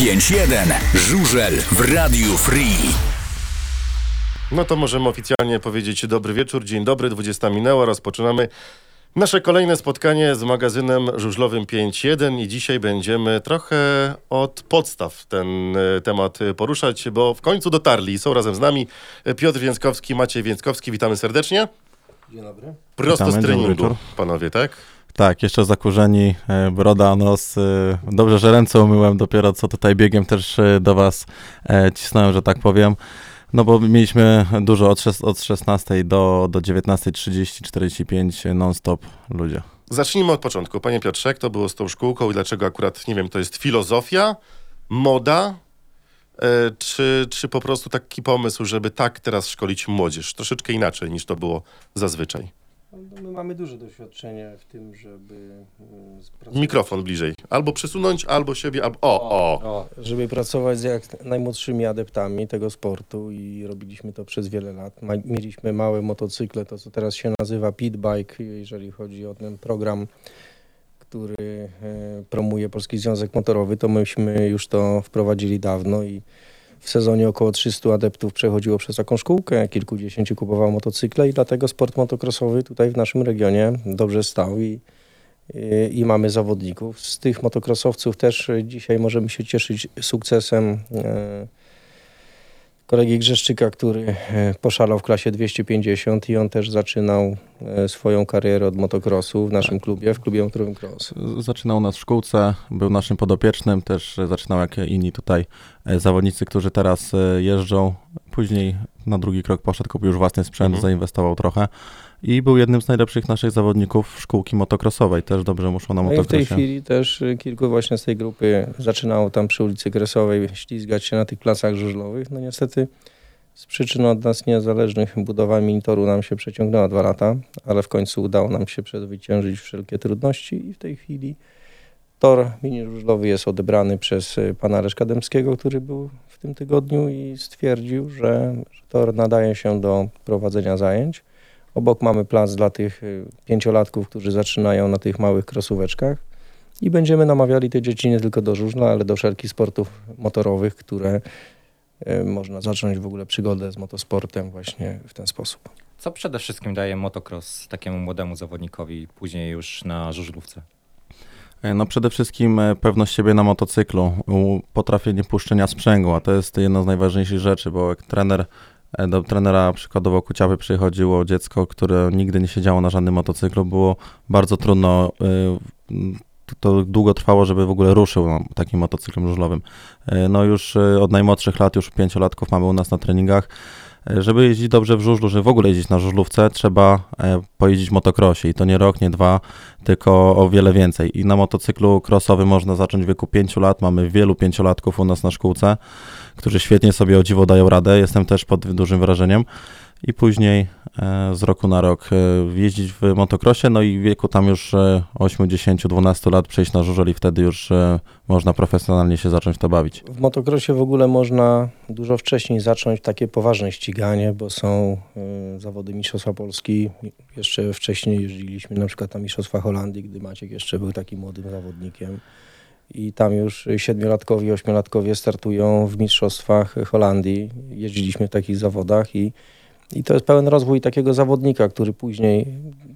95.1 Żużel w Radiu Free. No to możemy oficjalnie powiedzieć dobry wieczór, dzień dobry, 20 minęła, rozpoczynamy nasze kolejne spotkanie z magazynem żużlowym 5.1 i dzisiaj będziemy trochę od podstaw ten e, temat poruszać, bo w końcu dotarli. Są razem z nami Piotr Więckowski, Maciej Więckowski, witamy serdecznie. Dzień dobry. Prosto Witamy, z treningu, panowie, tak? Tak, jeszcze zakurzeni, e, broda, nos. e, Dobrze, że ręce umyłem dopiero co tutaj biegiem też e, do was cisnąłem, że tak powiem. No bo mieliśmy dużo od, od 16 do, do 19.30, 45 non-stop ludzie. Zacznijmy od początku. Panie Piotrze, jak to było z tą szkółką i dlaczego akurat, nie wiem, to jest filozofia, moda, czy, czy po prostu taki pomysł, żeby tak teraz szkolić młodzież? Troszeczkę inaczej niż to było zazwyczaj. No, My mamy duże doświadczenie w tym, żeby mm, pracować, Mikrofon bliżej. Albo przesunąć, albo siebie, albo... O, o! o, żeby pracować z jak najmłodszymi adeptami tego sportu i robiliśmy to przez wiele lat. Mieliśmy małe motocykle, to co teraz się nazywa pit bike, jeżeli chodzi o ten program, który e, promuje Polski Związek Motorowy, to myśmy już to wprowadzili dawno i w sezonie około 300 adeptów przechodziło przez taką szkółkę, kilkudziesięciu kupowało motocykle i dlatego sport motocrossowy tutaj w naszym regionie dobrze stał i, i, i mamy zawodników. Z tych motokrosowców też dzisiaj możemy się cieszyć sukcesem e, kolegi Grzeszczyka, który e, poszalał w klasie 250 i on też zaczynał e, swoją karierę od motocrossu w naszym klubie, w klubie motorowym Cross. Zaczynał u nas w szkółce, był naszym podopiecznym, też zaczynał jak inni tutaj e, zawodnicy, którzy teraz jeżdżą. Później na drugi krok poszedł, kupił już własny sprzęt, Mhm. zainwestował trochę i był jednym z najlepszych naszych zawodników szkółki motocrossowej. Też dobrze mu szło na No i w tej motocrossie. chwili też y, kilku właśnie z tej grupy zaczynało tam przy ulicy Kresowej ślizgać się na tych placach żużlowych. No niestety z przyczyn od nas niezależnych budowa mini toru nam się przeciągnęła dwa lata, ale w końcu udało nam się przezwyciężyć wszelkie trudności i w tej chwili tor mini żużlowy jest odebrany przez y, pana Leszka Dębskiego, który był w tym tygodniu i stwierdził, że, że tor nadaje się do prowadzenia zajęć. Obok mamy plac dla tych y, pięciolatków, którzy zaczynają na tych małych krosóweczkach i będziemy namawiali te dzieci nie tylko do żużla, ale do wszelkich sportów motorowych, które y, można zacząć w ogóle przygodę z motosportem właśnie w ten sposób. Co przede wszystkim daje motocross takiemu młodemu zawodnikowi później już na żużlówce? E, No przede wszystkim e, pewność siebie na motocyklu, potrafienie puszczenia sprzęgła, to jest jedna z najważniejszych rzeczy, bo jak trener, e, do trenera przykładowo Kuciawy przychodziło dziecko, które nigdy nie siedziało na żadnym motocyklu, było bardzo trudno, to- długo trwało, żeby w ogóle ruszył no, takim motocyklem żużlowym. No już od najmłodszych lat, już pięciolatków mamy u nas na treningach, Żeby jeździć dobrze w żużlu, żeby w ogóle jeździć na żużlówce, trzeba e, pojeździć motocrossie i to nie rok, nie dwa, tylko o wiele więcej. I na motocyklu crossowym można zacząć w wieku 5 lat. Mamy wielu pięciolatków u nas na szkółce, którzy świetnie sobie o dziwo dają radę. Jestem też pod dużym wrażeniem. I później e, z roku na rok e, jeździć w motocrossie, no i w wieku tam już e, 8, 10, 12 lat przejść na żużel i wtedy już e, można profesjonalnie się zacząć to bawić. W motocrossie w ogóle można dużo wcześniej zacząć takie poważne ściganie, bo są zawody Mistrzostwa Polski. Jeszcze wcześniej jeździliśmy na przykład na Mistrzostwa Holandii, gdy Maciek jeszcze był takim młodym zawodnikiem. I tam już siedmiolatkowie, ośmiolatkowie startują w Mistrzostwach Holandii. Jeździliśmy w takich zawodach i, i to jest pełen rozwój takiego zawodnika, który później,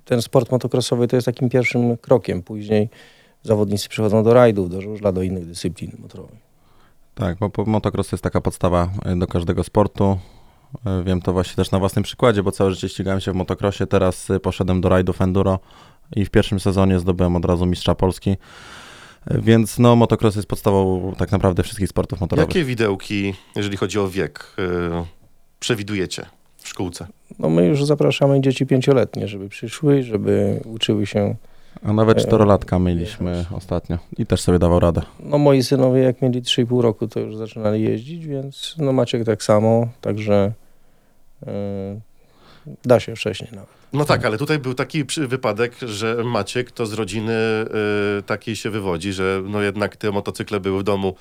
ten sport motocrossowy to jest takim pierwszym krokiem. Później zawodnicy przechodzą do rajdów, do żużla, do innych dyscyplin motorowych. Tak, bo motocross to jest taka podstawa e, do każdego sportu. E, Wiem to właśnie też na własnym przykładzie, bo całe życie ścigałem się w motocrossie, teraz e, poszedłem do rajdów enduro i w pierwszym sezonie zdobyłem od razu mistrza Polski. Więc no, motocross jest podstawą tak naprawdę wszystkich sportów motorowych. Jakie widełki, jeżeli chodzi o wiek, przewidujecie w szkółce? No my już zapraszamy dzieci pięcioletnie, żeby przyszły, żeby uczyły się. A nawet E, czterolatka mieliśmy ostatnio i też sobie dawał radę. No moi synowie jak mieli 3,5 roku, to już zaczynali jeździć, więc no Maciek tak samo, także yy, da się wcześniej nawet. No tak, ale tutaj był taki wypadek, że Maciek to z rodziny y, takiej się wywodzi, że no jednak te motocykle były w domu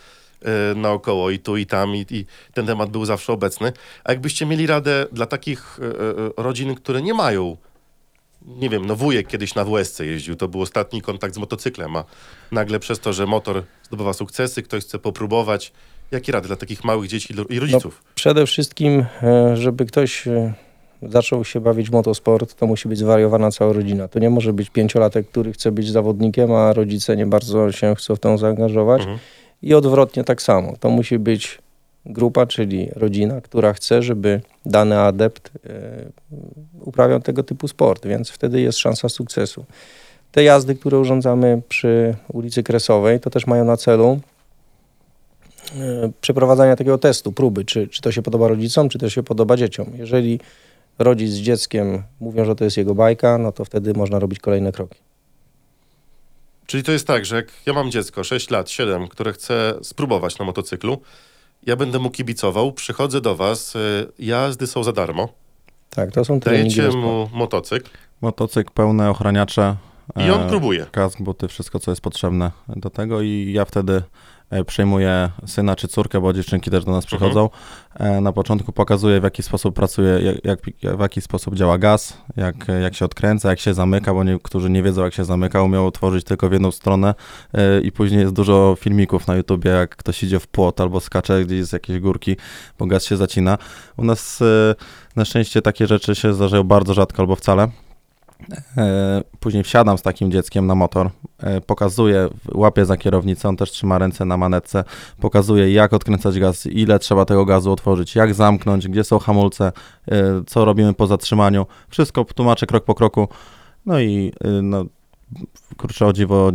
naokoło i tu i tam i, i ten temat był zawsze obecny. A jakbyście mieli radę dla takich y, y, rodzin, które nie mają nie wiem, no wujek kiedyś na WSC jeździł, to był ostatni kontakt z motocyklem, a nagle przez to, że motor zdobywa sukcesy, ktoś chce popróbować. Jakie rady dla takich małych dzieci i rodziców? Przede wszystkim, e, żeby ktoś e, zaczął się bawić w motosport, to musi być zwariowana cała rodzina. To nie może być pięciolatek, który chce być zawodnikiem, a rodzice nie bardzo się chcą w to zaangażować. Mhm. I odwrotnie tak samo. To musi być grupa, czyli rodzina, która chce, żeby dany adept e, uprawiał tego typu sport, więc wtedy jest szansa sukcesu. Te jazdy, które urządzamy przy ulicy Kresowej, to też mają na celu e, przeprowadzania takiego testu, próby, czy, czy to się podoba rodzicom, czy to się podoba dzieciom. Jeżeli rodzic z dzieckiem mówią, że to jest jego bajka, no to wtedy można robić kolejne kroki. Czyli to jest tak, że jak ja mam dziecko 6 lat, 7, które chce spróbować na motocyklu, ja będę mu kibicował, przychodzę do was, y, jazdy są za darmo, Tak, to są treningi. dajecie mu motocykl Motocykl, pełne ochraniacze. i on e, próbuje. Kask, buty, wszystko co jest potrzebne do tego i ja wtedy e, przejmuję syna czy córkę, bo dziewczynki też do nas przychodzą. E, Na początku pokazuję w jaki sposób pracuje, jak, w jaki sposób działa gaz, jak, jak się odkręca, jak się zamyka, bo niektórzy nie wiedzą jak się zamyka, umieją otworzyć tylko w jedną stronę e, i później jest dużo filmików na YouTubie, jak ktoś idzie w płot albo skacze gdzieś z jakiejś górki, bo gaz się zacina. U nas na szczęście takie rzeczy się zdarzają bardzo rzadko albo wcale. E, Później wsiadam z takim dzieckiem na motor, e, pokazuję, łapię za kierownicę, on też trzyma ręce na manetce, pokazuję jak odkręcać gaz, ile trzeba tego gazu otworzyć, jak zamknąć, gdzie są hamulce, e, co robimy po zatrzymaniu. Wszystko tłumaczę krok po kroku. No i no, kurczę o dziwo,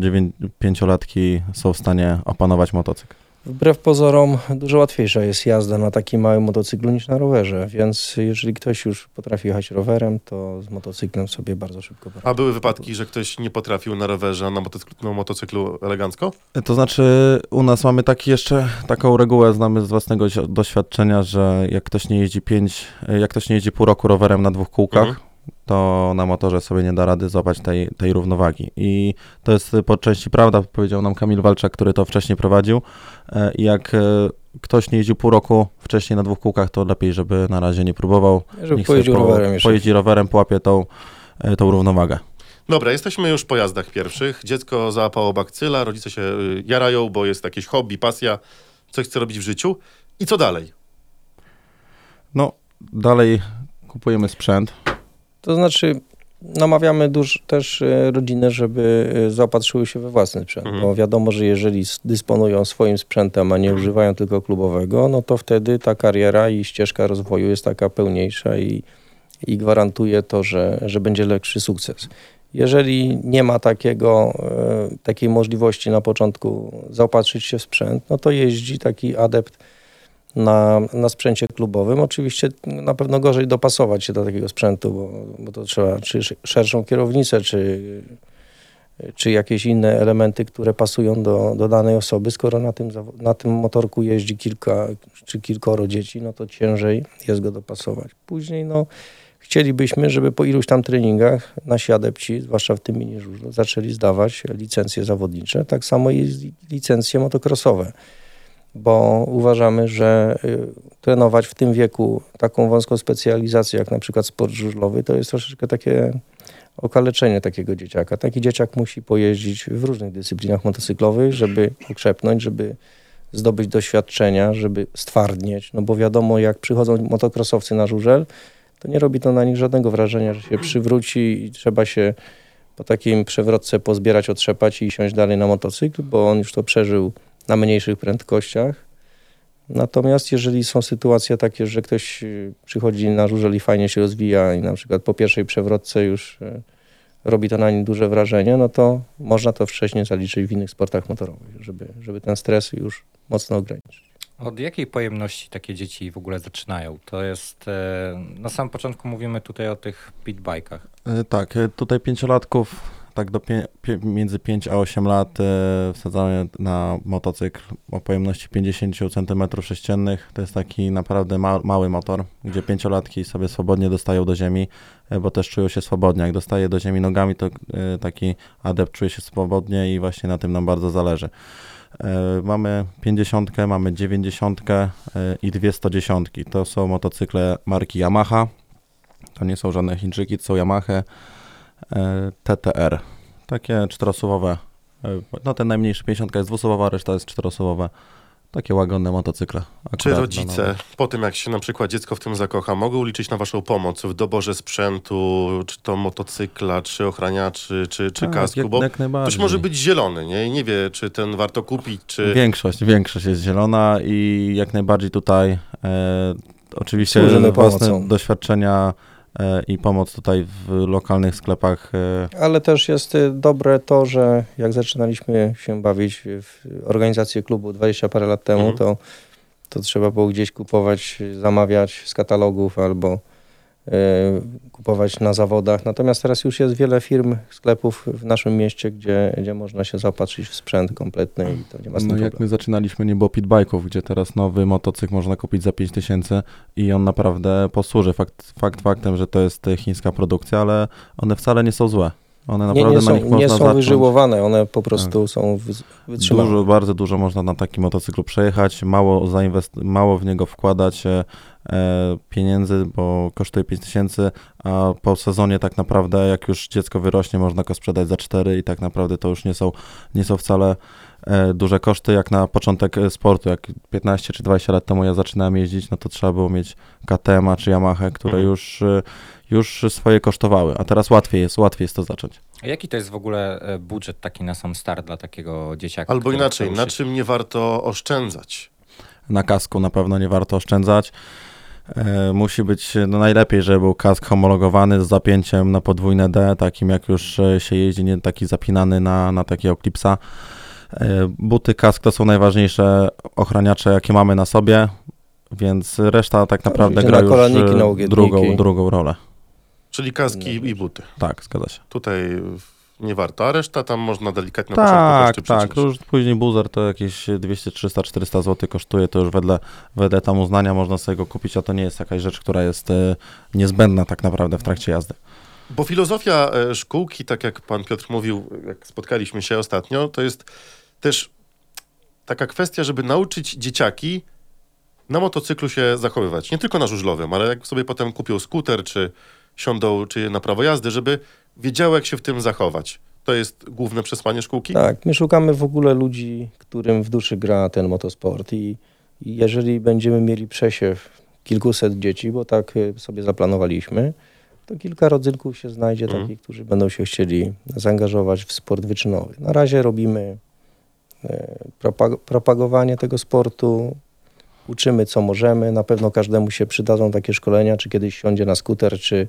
5-latki są w stanie opanować motocykl. Wbrew pozorom dużo łatwiejsza jest jazda na takim małym motocyklu niż na rowerze, więc jeżeli ktoś już potrafi jechać rowerem, to z motocyklem sobie bardzo szybko poradzi. A były wypadki, że ktoś nie potrafił na rowerze, a na motocyklu, na motocyklu elegancko? To znaczy, u nas mamy taki jeszcze taką regułę, znamy z własnego doświadczenia, że jak ktoś nie jeździ pięć, jak ktoś nie jeździ pół roku rowerem na dwóch kółkach, Mhm. To na motorze sobie nie da rady złapać tej, tej równowagi. I to jest po części prawda, powiedział nam Kamil Walczak, który to wcześniej prowadził. E, I jak e, ktoś nie jeździł pół roku wcześniej na dwóch kółkach, to lepiej, żeby na razie nie próbował. Żeby Niech sobie pojeździł po- rowerem jeszcze. Pojeździ rowerem, połapie tą, e, tą równowagę. Dobra, jesteśmy już po jazdach pierwszych. Dziecko załapało bakcyla, rodzice się y, jarają, bo jest jakieś hobby, pasja, coś chce robić w życiu. I co dalej? No, dalej kupujemy sprzęt. To znaczy namawiamy duż, też e, rodziny, żeby e, zaopatrzyły się we własny sprzęt, Mhm. bo wiadomo, że jeżeli dysponują swoim sprzętem, a nie używają tylko klubowego, no to wtedy ta kariera i ścieżka rozwoju jest taka pełniejsza i, i gwarantuje to, że, że będzie lepszy sukces. Jeżeli nie ma takiego, e, takiej możliwości na początku zaopatrzyć się w sprzęt, no to jeździ taki adept na, na sprzęcie klubowym. Oczywiście na pewno gorzej dopasować się do takiego sprzętu, bo, bo to trzeba czy sz- szerszą kierownicę, czy, czy jakieś inne elementy, które pasują do, do danej osoby. Skoro na tym, na tym motorku jeździ kilka czy kilkoro dzieci, no to ciężej jest go dopasować. Później no, chcielibyśmy, żeby po iluś tam treningach nasi adepci, zwłaszcza w tym mini zaczęli zdawać licencje zawodnicze, tak samo i licencje motocrossowe bo uważamy, że y, trenować w tym wieku taką wąską specjalizację, jak na przykład sport żużlowy, to jest troszeczkę takie okaleczenie takiego dzieciaka. Taki dzieciak musi pojeździć w różnych dyscyplinach motocyklowych, żeby okrzepnąć, żeby zdobyć doświadczenia, żeby stwardnieć, no bo wiadomo, jak przychodzą motokrosowcy na żużel, to nie robi to na nich żadnego wrażenia, że się przywróci i trzeba się po takim przewrotce pozbierać, otrzepać i siąść dalej na motocykl, bo on już to przeżył na mniejszych prędkościach. Natomiast jeżeli są sytuacje takie, że ktoś y, przychodzi na żużel i fajnie się rozwija i na przykład po pierwszej przewrotce już y, robi to na nim duże wrażenie, no to można to wcześniej zaliczyć w innych sportach motorowych, żeby, żeby ten stres już mocno ograniczyć. Od jakiej pojemności takie dzieci w ogóle zaczynają? To jest, e, na samym początku mówimy tutaj o tych pitbajkach. E, Tak, e, tutaj pięciolatków, tak do pie, pie, między 5 a 8 lat e, wsadzamy na motocykl o pojemności 50 cm3. To jest taki naprawdę ma, mały motor, gdzie pięciolatki sobie swobodnie dostają do ziemi, e, bo też czują się swobodnie. Jak dostaje do ziemi nogami, to e, taki adept czuje się swobodnie i właśnie na tym nam bardzo zależy. E, Mamy 50, mamy 90 e, i dwie 110. To są motocykle marki Yamaha. To nie są żadne Chińczyki, to są Yamaha. E, TTR. Takie czterosuwowe. e, No ten najmniejszy 50 jest dwusuwowa, reszta jest czterosuwowe. Takie łagodne motocykle. Czy rodzice, po tym jak się na przykład dziecko w tym zakocha, mogą liczyć na waszą pomoc w doborze sprzętu, czy to motocykla, czy ochraniaczy, czy, czy Tak, kasku? jak, Bo jak najbardziej. ktoś może być zielony, nie? I nie wie, czy ten warto kupić, czy... Większość, większość jest zielona i jak najbardziej tutaj e, oczywiście własne pomocą. doświadczenia i pomoc tutaj w lokalnych sklepach. E, Ale też jest y, dobre to, że jak zaczynaliśmy się bawić w organizację klubu 20 parę lat temu, Mhm. to, to trzeba było gdzieś kupować, zamawiać z katalogów albo kupować na zawodach. Natomiast teraz już jest wiele firm, sklepów w naszym mieście, gdzie, gdzie można się zaopatrzyć w sprzęt kompletny i to nie ma tym no jak problemu. my zaczynaliśmy, nie było pitbike'ów, gdzie teraz nowy motocykl można kupić za 5000 i on naprawdę posłuży. Fakt, fakt faktem, że to jest chińska produkcja, ale one wcale nie są złe. One Nie, naprawdę nie na nich są, można nie są zacząć. wyżyłowane, one po prostu są wy- wytrzymane. Dużo, bardzo dużo można na takim motocyklu przejechać, mało, zainwest- mało w niego wkładać e, pieniędzy, bo kosztuje 5000, a po sezonie tak naprawdę jak już dziecko wyrośnie, można go sprzedać za 4 i tak naprawdę to już nie są, nie są wcale e, duże koszty jak na początek e, sportu. Jak 15 czy 20 lat temu ja zaczynałem jeździć, no to trzeba było mieć KTM czy Yamaha, które Mhm. już, e, już swoje kosztowały, a teraz łatwiej jest, łatwiej jest to zacząć. A jaki to jest w ogóle e, budżet taki na sam start dla takiego dzieciaka? Albo inaczej, na czym nie warto oszczędzać? na kasku na pewno nie warto oszczędzać. E, musi być no najlepiej, żeby był kask homologowany z zapięciem na podwójne D, takim jak już e, się jeździ, nie taki zapinany na, na takiego klipsa. E, buty, kask to są najważniejsze ochraniacze, jakie mamy na sobie, więc reszta tak naprawdę gra już drugą, drugą rolę. Czyli kaski i buty. Tak, zgadza się. Tutaj nie warto, a reszta tam można delikatnie Tak, tak. Już później buzer to jakieś 200, 300, 400 zł kosztuje, to już wedle, wedle tam uznania można sobie go kupić, a to nie jest jakaś rzecz, która jest e, niezbędna tak naprawdę w trakcie jazdy. Bo filozofia e, szkółki, tak jak pan Piotr mówił, jak spotkaliśmy się ostatnio, to jest też taka kwestia, żeby nauczyć dzieciaki na motocyklu się zachowywać. Nie tylko na żużlowym, ale jak sobie potem kupią skuter, czy siądą, czy na prawo jazdy, żeby wiedziały, jak się w tym zachować. To jest główne przesłanie szkółki? Tak, my szukamy w ogóle ludzi, którym w duszy gra ten motosport i, jeżeli będziemy mieli przesiew kilkuset dzieci, bo tak y, sobie zaplanowaliśmy, to kilka rodzynków się znajdzie Mhm. takich, którzy będą się chcieli zaangażować w sport wyczynowy. Na razie robimy e, propag- propagowanie tego sportu, uczymy co możemy, na pewno każdemu się przydadzą takie szkolenia, czy kiedyś siądzie na skuter, czy,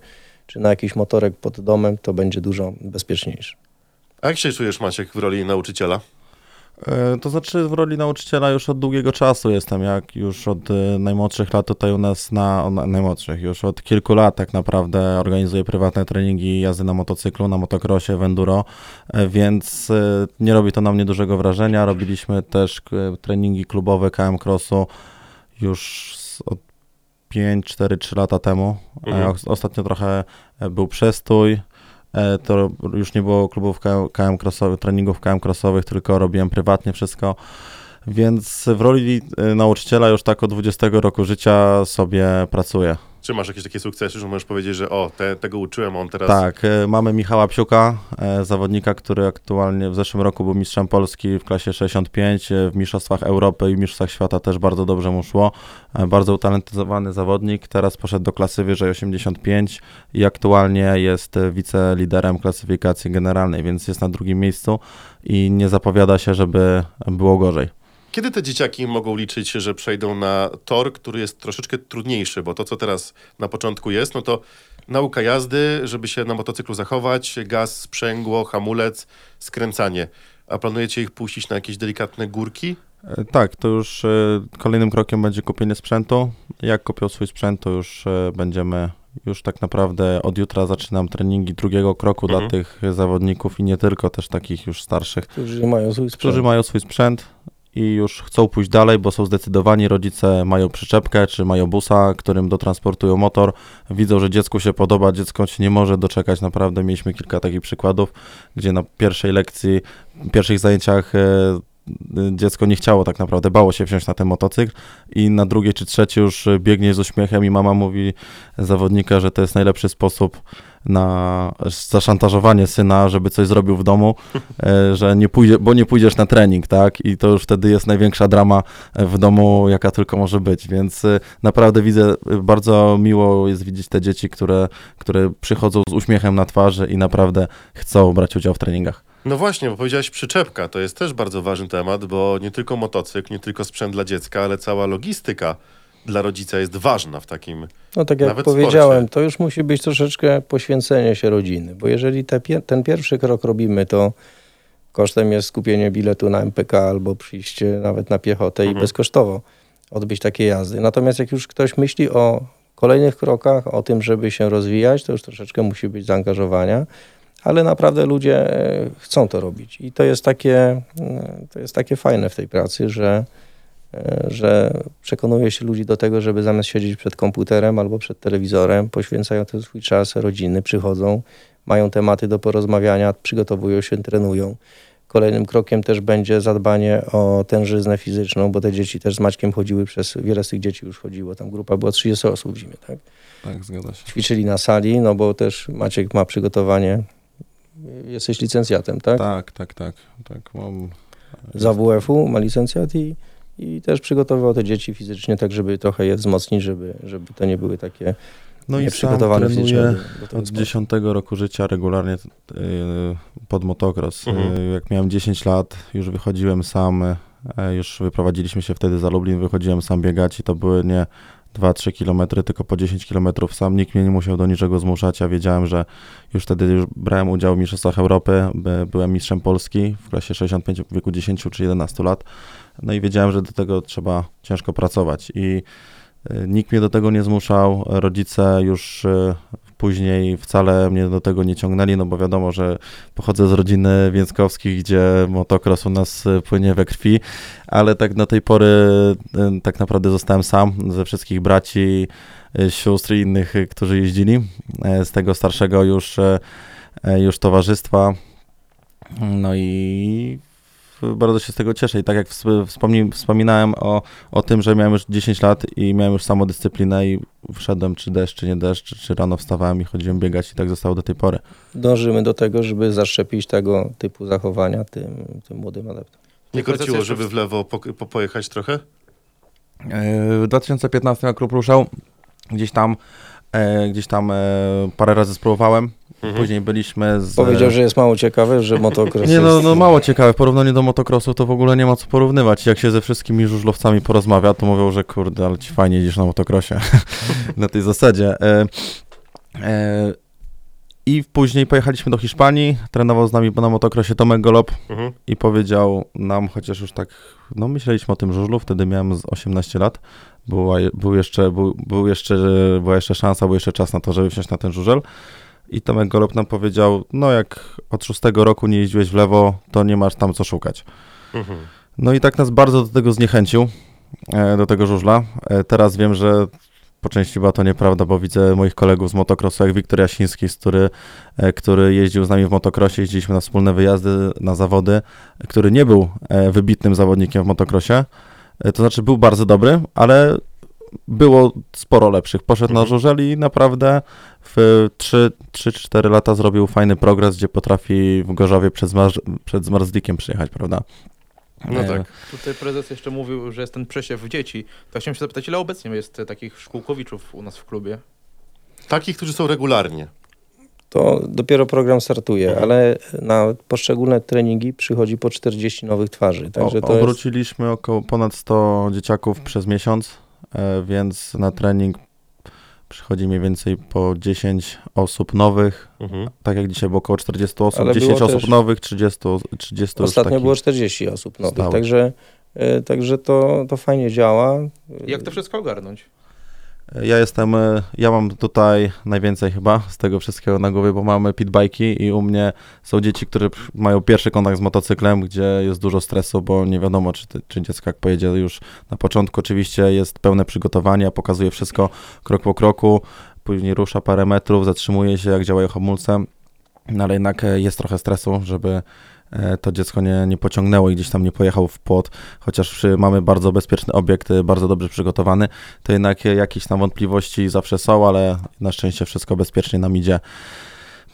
czy na jakiś motorek pod domem, to będzie dużo bezpieczniejsze. A jak się czujesz, Maciek, w roli nauczyciela? E, To znaczy w roli nauczyciela już od długiego czasu jestem, jak już od e, najmłodszych lat tutaj u nas na, na najmłodszych, już od kilku lat tak naprawdę organizuję prywatne treningi jazdy na motocyklu, na motocrossie, w enduro, e, więc nie robi to na mnie dużego wrażenia. Robiliśmy też treningi klubowe KM Crossu już od 5, 4, 3 lata temu. E, Mhm. os- Ostatnio trochę e, był przestój, e, to już nie było klubów KM, crossowych, treningów KM crossowych, tylko robiłem prywatnie wszystko. Więc w roli nauczyciela już tak od 20 roku życia sobie pracuję. Czy masz jakieś takie sukcesy, że możesz powiedzieć, że o, te, tego uczyłem, on teraz... Tak, e, mamy Michała Psiuka, e, zawodnika, który aktualnie w zeszłym roku był mistrzem Polski w klasie 65, e, w Mistrzostwach Europy i Mistrzostwach Świata też bardzo dobrze mu szło. Bardzo utalentyzowany zawodnik, teraz poszedł do klasy wyżej 85 i aktualnie jest wiceliderem klasyfikacji generalnej, więc jest na drugim miejscu i nie zapowiada się, żeby było gorzej. Kiedy te dzieciaki mogą liczyć, że przejdą na tor, który jest troszeczkę trudniejszy, bo to, co teraz na początku jest, no to nauka jazdy, żeby się na motocyklu zachować, gaz, sprzęgło, hamulec, skręcanie. A planujecie ich puścić na jakieś delikatne górki? E, Tak, to już e, kolejnym krokiem będzie kupienie sprzętu. Jak kupią swój sprzęt, to już e, będziemy, już tak naprawdę od jutra zaczynam treningi drugiego kroku Mhm. dla tych zawodników i nie tylko, też takich już starszych, Którzy mają swój sprzęt. którzy mają swój sprzęt i już chcą pójść dalej, bo są zdecydowani, rodzice mają przyczepkę czy mają busa, którym dotransportują motor, widzą, że dziecku się podoba, dziecko się nie może doczekać, naprawdę mieliśmy kilka takich przykładów, gdzie na pierwszej lekcji, pierwszych zajęciach e, dziecko nie chciało tak naprawdę, bało się wziąć na ten motocykl i na drugie czy trzecie już biegnie z uśmiechem i mama mówi zawodnika, że to jest najlepszy sposób na zaszantażowanie syna, żeby coś zrobił w domu, e, że nie pójdzie, bo nie pójdziesz na trening, tak? I to już wtedy jest największa drama w domu, jaka tylko może być, więc e, naprawdę widzę, bardzo miło jest widzieć te dzieci, które, które przychodzą z uśmiechem na twarzy i naprawdę chcą brać udział w treningach. No właśnie, bo powiedziałeś przyczepka, to jest też bardzo ważny temat, bo nie tylko motocykl, nie tylko sprzęt dla dziecka, ale cała logistyka dla rodzica jest ważna w takim No tak jak powiedziałem, sporcie. to już musi być troszeczkę poświęcenie się rodziny, bo jeżeli te, ten pierwszy krok robimy, to kosztem jest skupienie biletu na MPK albo przyjście nawet na piechotę Mhm. i bezkosztowo odbyć takie jazdy. Natomiast jak już ktoś myśli o kolejnych krokach, o tym, żeby się rozwijać, to już troszeczkę musi być zaangażowania, ale naprawdę ludzie e, chcą to robić i to jest takie, e, to jest takie fajne w tej pracy, że e, że przekonuje się ludzi do tego, żeby zamiast siedzieć przed komputerem albo przed telewizorem, poświęcają ten swój czas, rodziny, przychodzą, mają tematy do porozmawiania, przygotowują się, trenują. Kolejnym krokiem też będzie zadbanie o tężyznę fizyczną, bo te dzieci też z Maćkiem chodziły przez, wiele z tych dzieci już chodziło, tam grupa była 30 osób w zimie, tak? Tak, zgadza się. Ćwiczyli na sali, no bo też Maciek ma przygotowanie, jesteś licencjatem, tak? Tak, tak, tak, tak, mam... z AWF-u, ma licencjat i, i też przygotowywał te dzieci fizycznie, tak żeby trochę je wzmocnić, żeby, żeby to nie były takie No i sam trenuję od sportu. 10 roku życia regularnie y, pod motocross. Mhm. Y, Jak miałem 10 lat, już wychodziłem sam, y, już wyprowadziliśmy się wtedy za Lublin, wychodziłem sam biegać i to były nie 2-3 kilometry, tylko po 10 kilometrów sam. Nikt mnie nie musiał do niczego zmuszać. Ja wiedziałem, że już wtedy już brałem udział w Mistrzostwach Europy, by- byłem mistrzem Polski w klasie 65 w wieku 10 czy 11 lat. No i wiedziałem, że do tego trzeba ciężko pracować i y, nikt mnie do tego nie zmuszał. Rodzice już y, później wcale mnie do tego nie ciągnęli, no bo wiadomo, że pochodzę z rodziny Więckowskich, gdzie motocross u nas y, płynie we krwi, ale tak do tej pory y, tak naprawdę zostałem sam ze wszystkich braci, y, sióstr i innych, którzy jeździli. Z tego starszego już, już towarzystwa. No i bardzo się z tego cieszę i tak jak wsp- wspomni, wspominałem o, o tym, że miałem już 10 lat i miałem już samodyscyplinę i wszedłem czy deszcz, czy nie deszcz, czy, czy rano wstawałem i chodziłem biegać i tak zostało do tej pory. Dążymy do tego, żeby zaszczepić tego typu zachowania tym, tym młodym adeptom. Nie korciło, żeby w lewo po, po, pojechać trochę? E, W 2015 jak klub ruszał, gdzieś tam, e, gdzieś tam e, parę razy spróbowałem. Mhm. Później byliśmy z... Powiedział, że jest mało ciekawe, że motocross Nie no, no mało ciekawe, w porównaniu do motocrossu to w ogóle nie ma co porównywać. Jak się ze wszystkimi żużlowcami porozmawia, to mówią, że kurde, ale ci fajnie jedziesz na motocrossie. na tej zasadzie. E, e, I później pojechaliśmy do Hiszpanii, trenował z nami na motocrossie Tomek Golob Mhm. i powiedział nam, chociaż już tak, no myśleliśmy o tym żużlu, wtedy miałem z 18 lat, była, był jeszcze, był, był jeszcze, była jeszcze szansa, był jeszcze czas na to, żeby wsiąść na ten żużel. I Tomek Golob nam powiedział, no jak od szóstego roku nie jeździłeś w lewo, to nie masz tam co szukać. Mhm. No i tak nas bardzo do tego zniechęcił, e, do tego żużla. E, teraz wiem, że po części była to nieprawda, bo widzę moich kolegów z motocrossu, jak Wiktor Jasiński, który, e, który jeździł z nami w motocrossie, jeździliśmy na wspólne wyjazdy, na zawody, który nie był wybitnym zawodnikiem w motocrossie, to znaczy był bardzo dobry, ale było sporo lepszych. Poszedł na Mhm. żużel i naprawdę w 3-4 lata zrobił fajny progres, gdzie potrafi w Gorzowie przed, zmarz- przed Zmarzlikiem przyjechać, prawda? No E, tak. Tutaj prezes jeszcze mówił, że jest ten przesiew dzieci. To chciałem się zapytać, ile obecnie jest e, takich szkółkowiczów u nas w klubie? Takich, którzy są regularnie. To dopiero program startuje, Mhm. ale na poszczególne treningi przychodzi po 40 nowych twarzy, także o, to jest... obróciliśmy około ponad 100 dzieciaków przez miesiąc, e, więc na trening przychodzi mniej więcej po 10 osób nowych. Mhm. Tak jak dzisiaj było około 40 osób, Ale 10 było osób też- nowych, 30, 30 już Ostatnio takich. było 40 osób nowych, stałych. także, e, także to, to fajnie działa. Jak to wszystko ogarnąć? Ja jestem, e, ja mam tutaj najwięcej chyba z tego wszystkiego na głowie, bo mamy pitbajki i u mnie są dzieci, które mają pierwszy kontakt z motocyklem, gdzie jest dużo stresu, bo nie wiadomo, czy, czy dziecko jak pojedzie już na początku. Oczywiście jest pełne przygotowanie, pokazuje wszystko krok po kroku, później rusza parę metrów, zatrzymuje się, jak działają hamulce, no ale jednak e, jest trochę stresu, żeby to dziecko nie, nie pociągnęło i gdzieś tam nie pojechał w płot, chociaż mamy bardzo bezpieczny obiekt, e, bardzo dobrze przygotowany, to jednak e, jakieś tam wątpliwości zawsze są, ale na szczęście wszystko bezpiecznie nam idzie.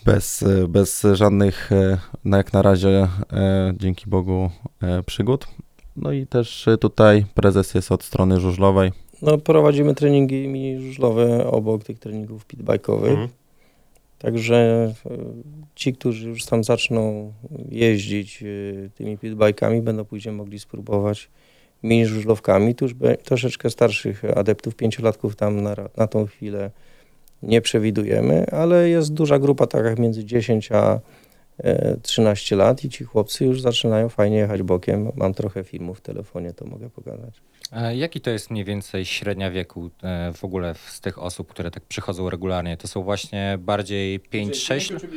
Bez, e, bez żadnych, e, no jak na razie, e, dzięki Bogu, e, przygód. No i też e, tutaj prezes jest od strony żużlowej. No, prowadzimy treningi mini żużlowe obok tych treningów pitbike'owych. Mhm. Także e, ci, którzy już tam zaczną jeździć e, tymi pitbike'ami, będą później mogli spróbować mini żużlówkami. Tu już troszeczkę starszych adeptów, pięciolatków tam na, na tą chwilę nie przewidujemy, ale jest duża grupa, tak jak między 10 a e, 13 lat i ci chłopcy już zaczynają fajnie jechać bokiem. Mam trochę filmów w telefonie, to mogę pokazać. A jaki to jest mniej więcej średnia wieku e, w ogóle z tych osób, które tak przychodzą regularnie? To są właśnie bardziej 5-6?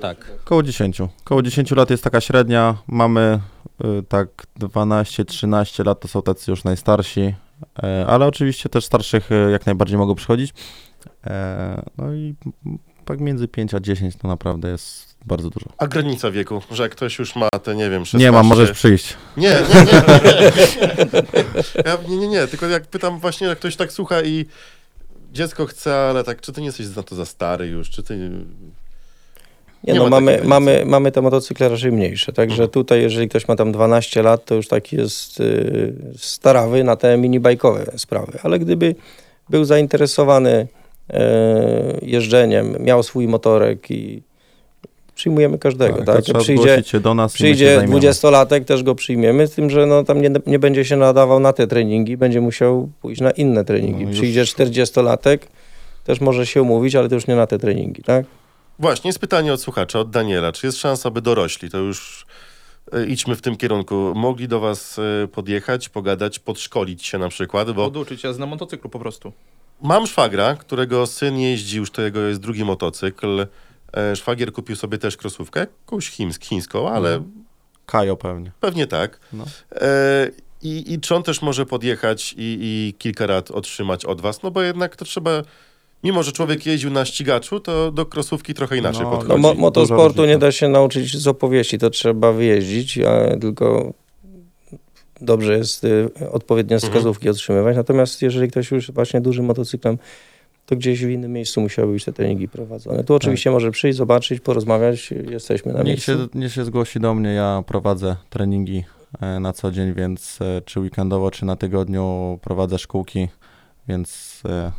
Tak. Koło 10. Koło 10 lat jest taka średnia. Mamy y, tak 12-13 lat to są tacy już najstarsi, e, ale oczywiście też starszych e, jak najbardziej mogą przychodzić. E, No i tak między 5 a 10 to naprawdę jest bardzo dużo. A granica wieku, że jak ktoś już ma te, nie wiem, 16... Nie mam, możesz przyjść. Nie, nie, nie. nie. Nie, nie, nie, tylko jak pytam właśnie, jak ktoś tak słucha i dziecko chce, ale tak, czy ty nie jesteś na to za stary już, czy ty... Nie, Nie no, ma mamy, mamy, mamy te motocykle raczej mniejsze, także Mhm. tutaj jeżeli ktoś ma tam 12 lat, to już taki jest y, starawy na te minibajkowe sprawy, ale gdyby był zainteresowany jeżdżeniem, miał swój motorek i przyjmujemy każdego, Tak, tak? Przyjdzie, do nas przyjdzie zajmiemy. 20-latek, też go przyjmiemy, z tym, że no, tam nie, nie będzie się nadawał na te treningi, będzie musiał pójść na inne treningi. No Przyjdzie 40-latek, też może się umówić, ale to już nie na te treningi, tak? Właśnie, jest pytanie od słuchacza, od Daniela. Czy jest szansa, by dorośli, to już e, idźmy w tym kierunku, mogli do was e, podjechać, pogadać, podszkolić się na przykład, bo Poduczyć się na motocyklu po prostu. Mam szwagra, którego syn jeździ, już to jego jest drugi motocykl. E, Szwagier kupił sobie też krosówkę, jakąś chińsk, chińską, ale Kajo pewnie. pewnie tak. No. E, i, I czy on też może podjechać i, i kilka rad otrzymać od was? No bo jednak to trzeba, mimo że człowiek jeździł na ścigaczu, to do krosówki trochę inaczej No, podchodzi. No, mo- motosportu nie da się nauczyć z opowieści, to trzeba wyjeździć, a tylko dobrze jest y, odpowiednie Mhm. wskazówki otrzymywać. Natomiast jeżeli ktoś już właśnie dużym motocyklem, to gdzieś w innym miejscu musiały być te treningi prowadzone. Tu oczywiście może przyjść, zobaczyć, porozmawiać, jesteśmy na Niech miejscu. się, niech się zgłosi do mnie, ja prowadzę treningi e, na co dzień, więc e, czy weekendowo, czy na tygodniu prowadzę szkółki, więc e,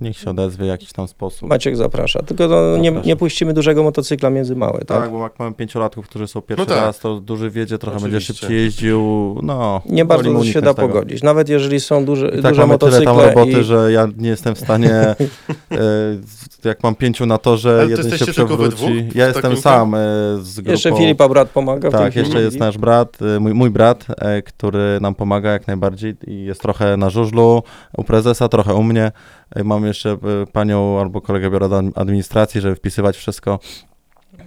niech się odezwie w jakiś tam sposób. Maciek zaprasza, tylko no, nie, nie puścimy dużego motocykla między małe, tak? Tak, bo jak mamy pięciolatków, którzy są pierwszy No tak. raz, to duży wiedzie, trochę będzie Oczywiście. szybciej jeździł, no. Nie bardzo się da tego. pogodzić. Nawet jeżeli są duże, I tak duże mamy tyle motocykle tam roboty, i, że ja nie jestem w stanie, e, jak mam pięciu na torze, Ale jeden się przewróci. Ja jestem sam e, z grupą. jeszcze Filipa brat pomaga. Tak, chwili. jeszcze jest nasz brat, y, mój, mój brat, e, który nam pomaga jak najbardziej i jest trochę na żużlu u prezesa, trochę u mnie. E, Mam jeszcze e, panią albo kolegę biura administracji, żeby wpisywać wszystko.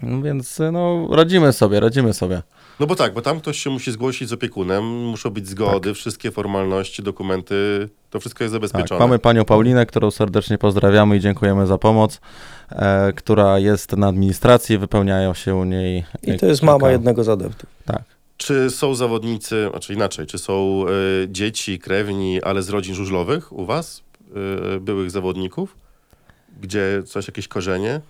No Więc e, no, radzimy sobie, radzimy sobie. No bo tak, bo tam ktoś się musi zgłosić z opiekunem, muszą być zgody, wszystkie formalności, dokumenty, to wszystko jest Tak, zabezpieczone. mamy panią Paulinę, którą serdecznie pozdrawiamy i dziękujemy za pomoc, e, która jest na administracji, wypełniają się u niej. I to jest mama jednego z adeptów. Tak. Czy są zawodnicy, znaczy inaczej, czy są y, dzieci, krewni, ale z rodzin żużlowych u was, byłych zawodników? Gdzie coś, jakieś korzenie?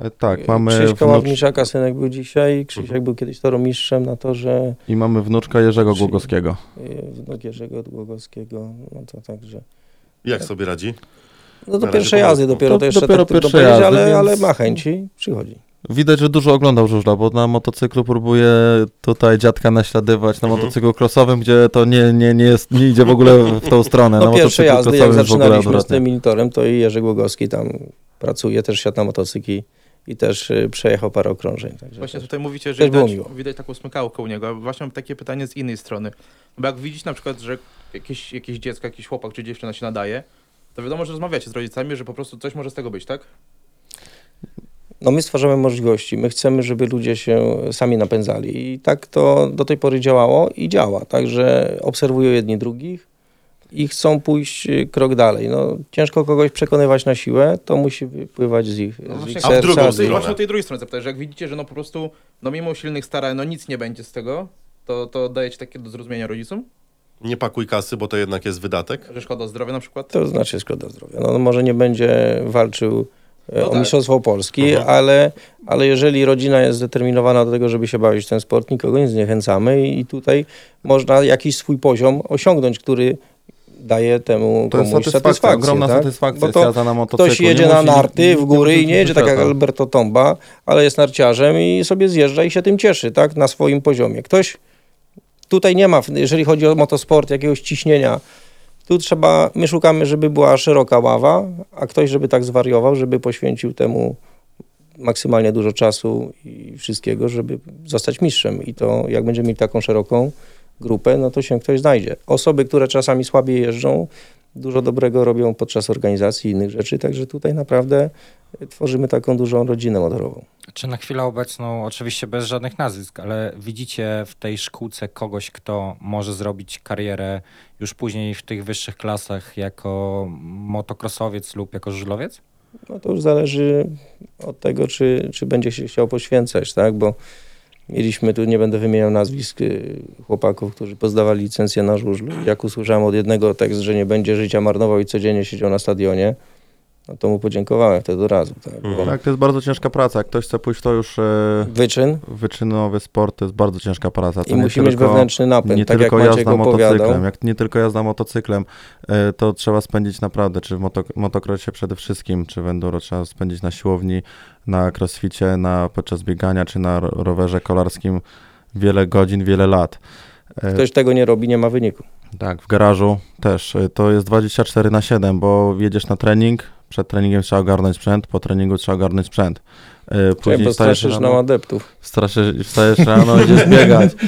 E, Tak, mamy Krzyśka wnucz- Ławniczaka, synek był dzisiaj. Krzysiek Mhm. był kiedyś toromistrzem na torze. i mamy wnuczka Jerzego Głogowskiego. y, Wnuk Jerzego Głogowskiego. No to także... Jak sobie radzi? No do Na pierwszej jazdy dopiero to to jeszcze dopiero tak jazdy, ale, więc- ale ma chęci, przychodzi. Widać, że dużo oglądał żużla, bo na motocyklu próbuje tutaj dziadka naśladować, na Mhm. motocyklu crossowym, gdzie to nie, nie, nie, jest, nie idzie w ogóle w tą stronę. No na pierwsze jazdy, jak zaczynaliśmy z tym minitorem, to i Jerzy Głogowski tam pracuje, też siadł na motocykli i też y, przejechał parę okrążeń. Także Właśnie też- tutaj mówicie, że widać, widać taką smykałkę u niego. Właśnie mam takie pytanie z innej strony. Bo jak widzisz na przykład, że jakieś, jakieś dziecko, jakiś chłopak czy dziewczyna się nadaje, to wiadomo, że rozmawiacie z rodzicami, że po prostu coś może z tego być, tak? No my stwarzamy możliwości, my chcemy, żeby ludzie się sami napędzali i tak to do tej pory działało i działa, także obserwują jedni drugich i chcą pójść y, krok dalej. No, ciężko kogoś przekonywać na siłę, to musi wypływać z ich, No z właśnie, ich a w drugą serca. stronę? Właśnie o tej drugiej stronie zapytać, że jak widzicie, że no po prostu, no mimo silnych starań, no nic nie będzie z tego, to, to dajecie takie do zrozumienia rodzicom? Nie pakuj kasy, bo to jednak jest wydatek. Że szkoda zdrowia na przykład? To znaczy szkoda zdrowia. No, może nie będzie walczył No o tak. Mistrzostwo Polski, Mhm. ale, ale jeżeli rodzina jest zdeterminowana do tego, żeby się bawić w ten sport, nikogo nie zniechęcamy i tutaj można jakiś swój poziom osiągnąć, który daje temu To komuś satysfakcja, satysfakcję. ogromna tak? satysfakcja Bo to na motocyklu. Ktoś jedzie na narty w góry i nie jedzie tak jak. Alberto Tomba, ale jest narciarzem i sobie zjeżdża i się tym cieszy, tak, na swoim poziomie. Ktoś tutaj nie ma, jeżeli chodzi o motosport, jakiegoś ciśnienia. Tu trzeba, my szukamy, żeby była szeroka ława, a ktoś, żeby tak zwariował, żeby poświęcił temu maksymalnie dużo czasu i wszystkiego, żeby zostać mistrzem. I to jak będziemy mieli taką szeroką grupę, no to się ktoś znajdzie. Osoby, które czasami słabiej jeżdżą, dużo dobrego robią podczas organizacji innych rzeczy, także tutaj naprawdę tworzymy taką dużą rodzinę motorową. Czy na chwilę obecną, oczywiście bez żadnych nazwisk, ale widzicie w tej szkółce kogoś, kto może zrobić karierę już później w tych wyższych klasach jako motocrossowiec lub jako żużlowiec? No to już zależy od tego, czy, czy będzie się chciał poświęcać, tak, bo mieliśmy tu, nie będę wymieniał nazwisk y, chłopaków, którzy pozdawali licencję na żużlu. Jak usłyszałem od jednego tekst, że nie będzie życia marnował i codziennie siedział na stadionie, no to mu podziękowałem wtedy od razu, tak, bo Tak, to jest bardzo ciężka praca. Jak ktoś chce pójść w to już e, wyczyn wyczynowy sport, to jest bardzo ciężka praca. To i musi mieć wewnętrzny napęd, Nie tak jak tylko Maciek jazda motocyklem, jak nie tylko jazda motocyklem, e, to trzeba spędzić naprawdę, czy w moto, motocrossie przede wszystkim, czy w enduro trzeba spędzić na siłowni, na crossficie, na, podczas biegania, czy na ro- rowerze kolarskim wiele godzin, wiele lat. E, Ktoś tego nie robi, nie ma wyniku. Tak, w garażu też. To jest 24 na 7, bo jedziesz na trening, przed treningiem trzeba ogarnąć sprzęt, po treningu trzeba ogarnąć sprzęt. E, Później wstajesz postraszyć rano, na adeptów. straszysz, wstajesz rano, idziesz biegać.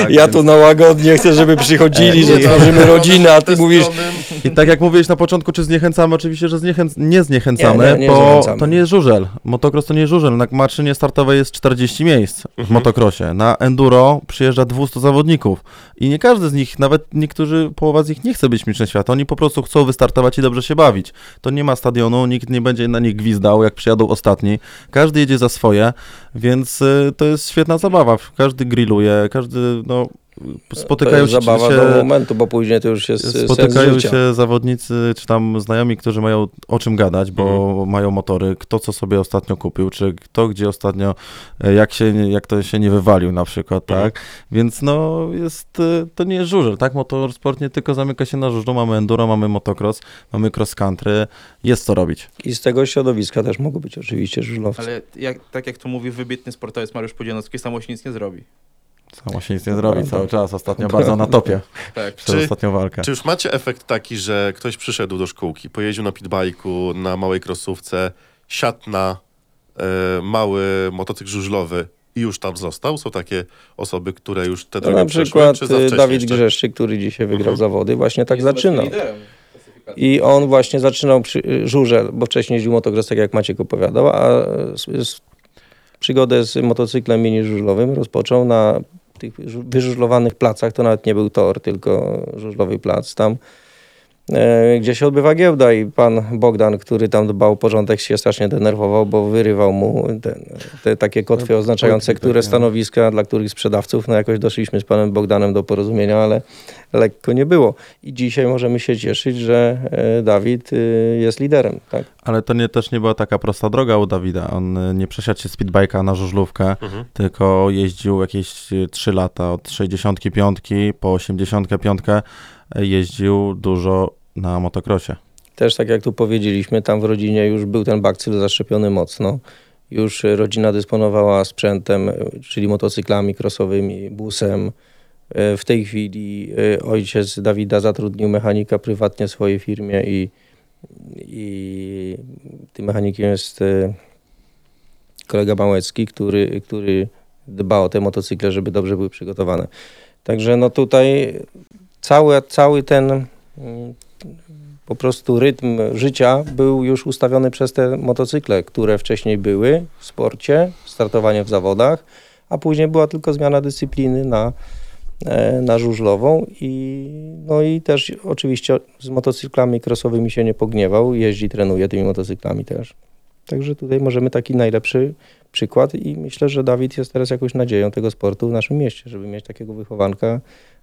Tak, Ja więc- tu na łagodnie chcę, żeby przychodzili, że tworzymy rodzinę, a ty mówisz, I tak jak mówiłeś na początku, czy zniechęcamy? Oczywiście, że zniechęc... nie zniechęcamy, Nie, nie, nie bo zniechęcamy. to nie jest żużel. Motocross to nie jest żużel. Na maszynie startowej jest 40 miejsc w Mhm. motocrossie. Na enduro przyjeżdża 200 zawodników. I nie każdy z nich, nawet niektórzy, połowa z nich nie chce być mistrzem świata. Oni po prostu chcą wystartować i dobrze się bawić. To nie ma stadionu, nikt nie będzie na nich gwizdał, jak przyjadą ostatni. Każdy jedzie za swoje, więc y, to jest świetna zabawa. Każdy grilluje, każdy, no, spotykają jest się... zabawa się do momentu, bo później to już jest sens Spotykają życia. się zawodnicy, czy tam znajomi, którzy mają o czym gadać, bo Mhm. mają motory, kto co sobie ostatnio kupił, czy kto gdzie ostatnio, e, jak, się, jak to się nie wywalił na przykład, Mhm. tak? Więc no jest, e, to nie jest żużel, tak? Motorsport nie tylko zamyka się na żużlu, mamy enduro, mamy motocross, mamy cross country, jest co robić. I z tego środowiska też mogą być oczywiście żużlowcy. Ale jak, tak jak tu mówi wybitny sportowiec Mariusz Pudzianowski, samo się nic nie zrobi. Samo się nic nie zrobi cały czas, ostatnio bardzo na topie Tak. przez Czy- ostatnią walkę. Czy już macie efekt taki, że ktoś przyszedł do szkółki, pojeździł na pitbajku, na małej krosówce, siadł na e, mały motocykl żużlowy i już tam został? Są takie osoby, które już te No, drogi na przeszły, przykład czy za y, wcześnie Dawid jeszcze? Grzeszczyk, który dzisiaj wygrał Mhm. zawody, właśnie tak zaczynał. I on właśnie zaczynał przy, y, żużel, bo wcześniej jeździł motocross, tak jak Maciek opowiadał, a z, z, przygodę z motocyklem mini żużlowym rozpoczął na tych żu- wyżużlowanych placach, to nawet nie był tor, tylko żużlowy plac tam, gdzie się odbywa giełda i pan Bogdan, który tam dbał o porządek, się strasznie denerwował, bo wyrywał mu ten, te takie kotwy oznaczające, płytki które takie, no. stanowiska dla których sprzedawców. No jakoś doszliśmy z panem Bogdanem do porozumienia, ale lekko nie było. I dzisiaj możemy się cieszyć, że e, Dawid y, jest liderem. Tak? Ale to nie, też nie była taka prosta droga u Dawida. On nie przesiadł się z speedbike'a na żużlówkę, Mhm. tylko jeździł jakieś y, 3 lata, od 65 po 85 y, jeździł dużo na motocrossie. Też tak jak tu powiedzieliśmy, tam w rodzinie już był ten bakcyl zaszczepiony mocno. Już rodzina dysponowała sprzętem, czyli motocyklami crossowymi, busem. W tej chwili e, ojciec Dawida zatrudnił mechanika prywatnie w swojej firmie i, i tym mechanikiem jest e, kolega Małecki, który, który dba o te motocykle, żeby dobrze były przygotowane. Także no tutaj cały, cały ten mm, po prostu rytm życia był już ustawiony przez te motocykle, które wcześniej były w sporcie, startowanie w zawodach, a później była tylko zmiana dyscypliny na, e, na żużlową i no i też oczywiście z motocyklami crossowymi się nie pogniewał, jeździ, trenuje tymi motocyklami też. Także tutaj możemy taki najlepszy przykład i myślę, że Dawid jest teraz jakąś nadzieją tego sportu w naszym mieście, żeby mieć takiego wychowanka,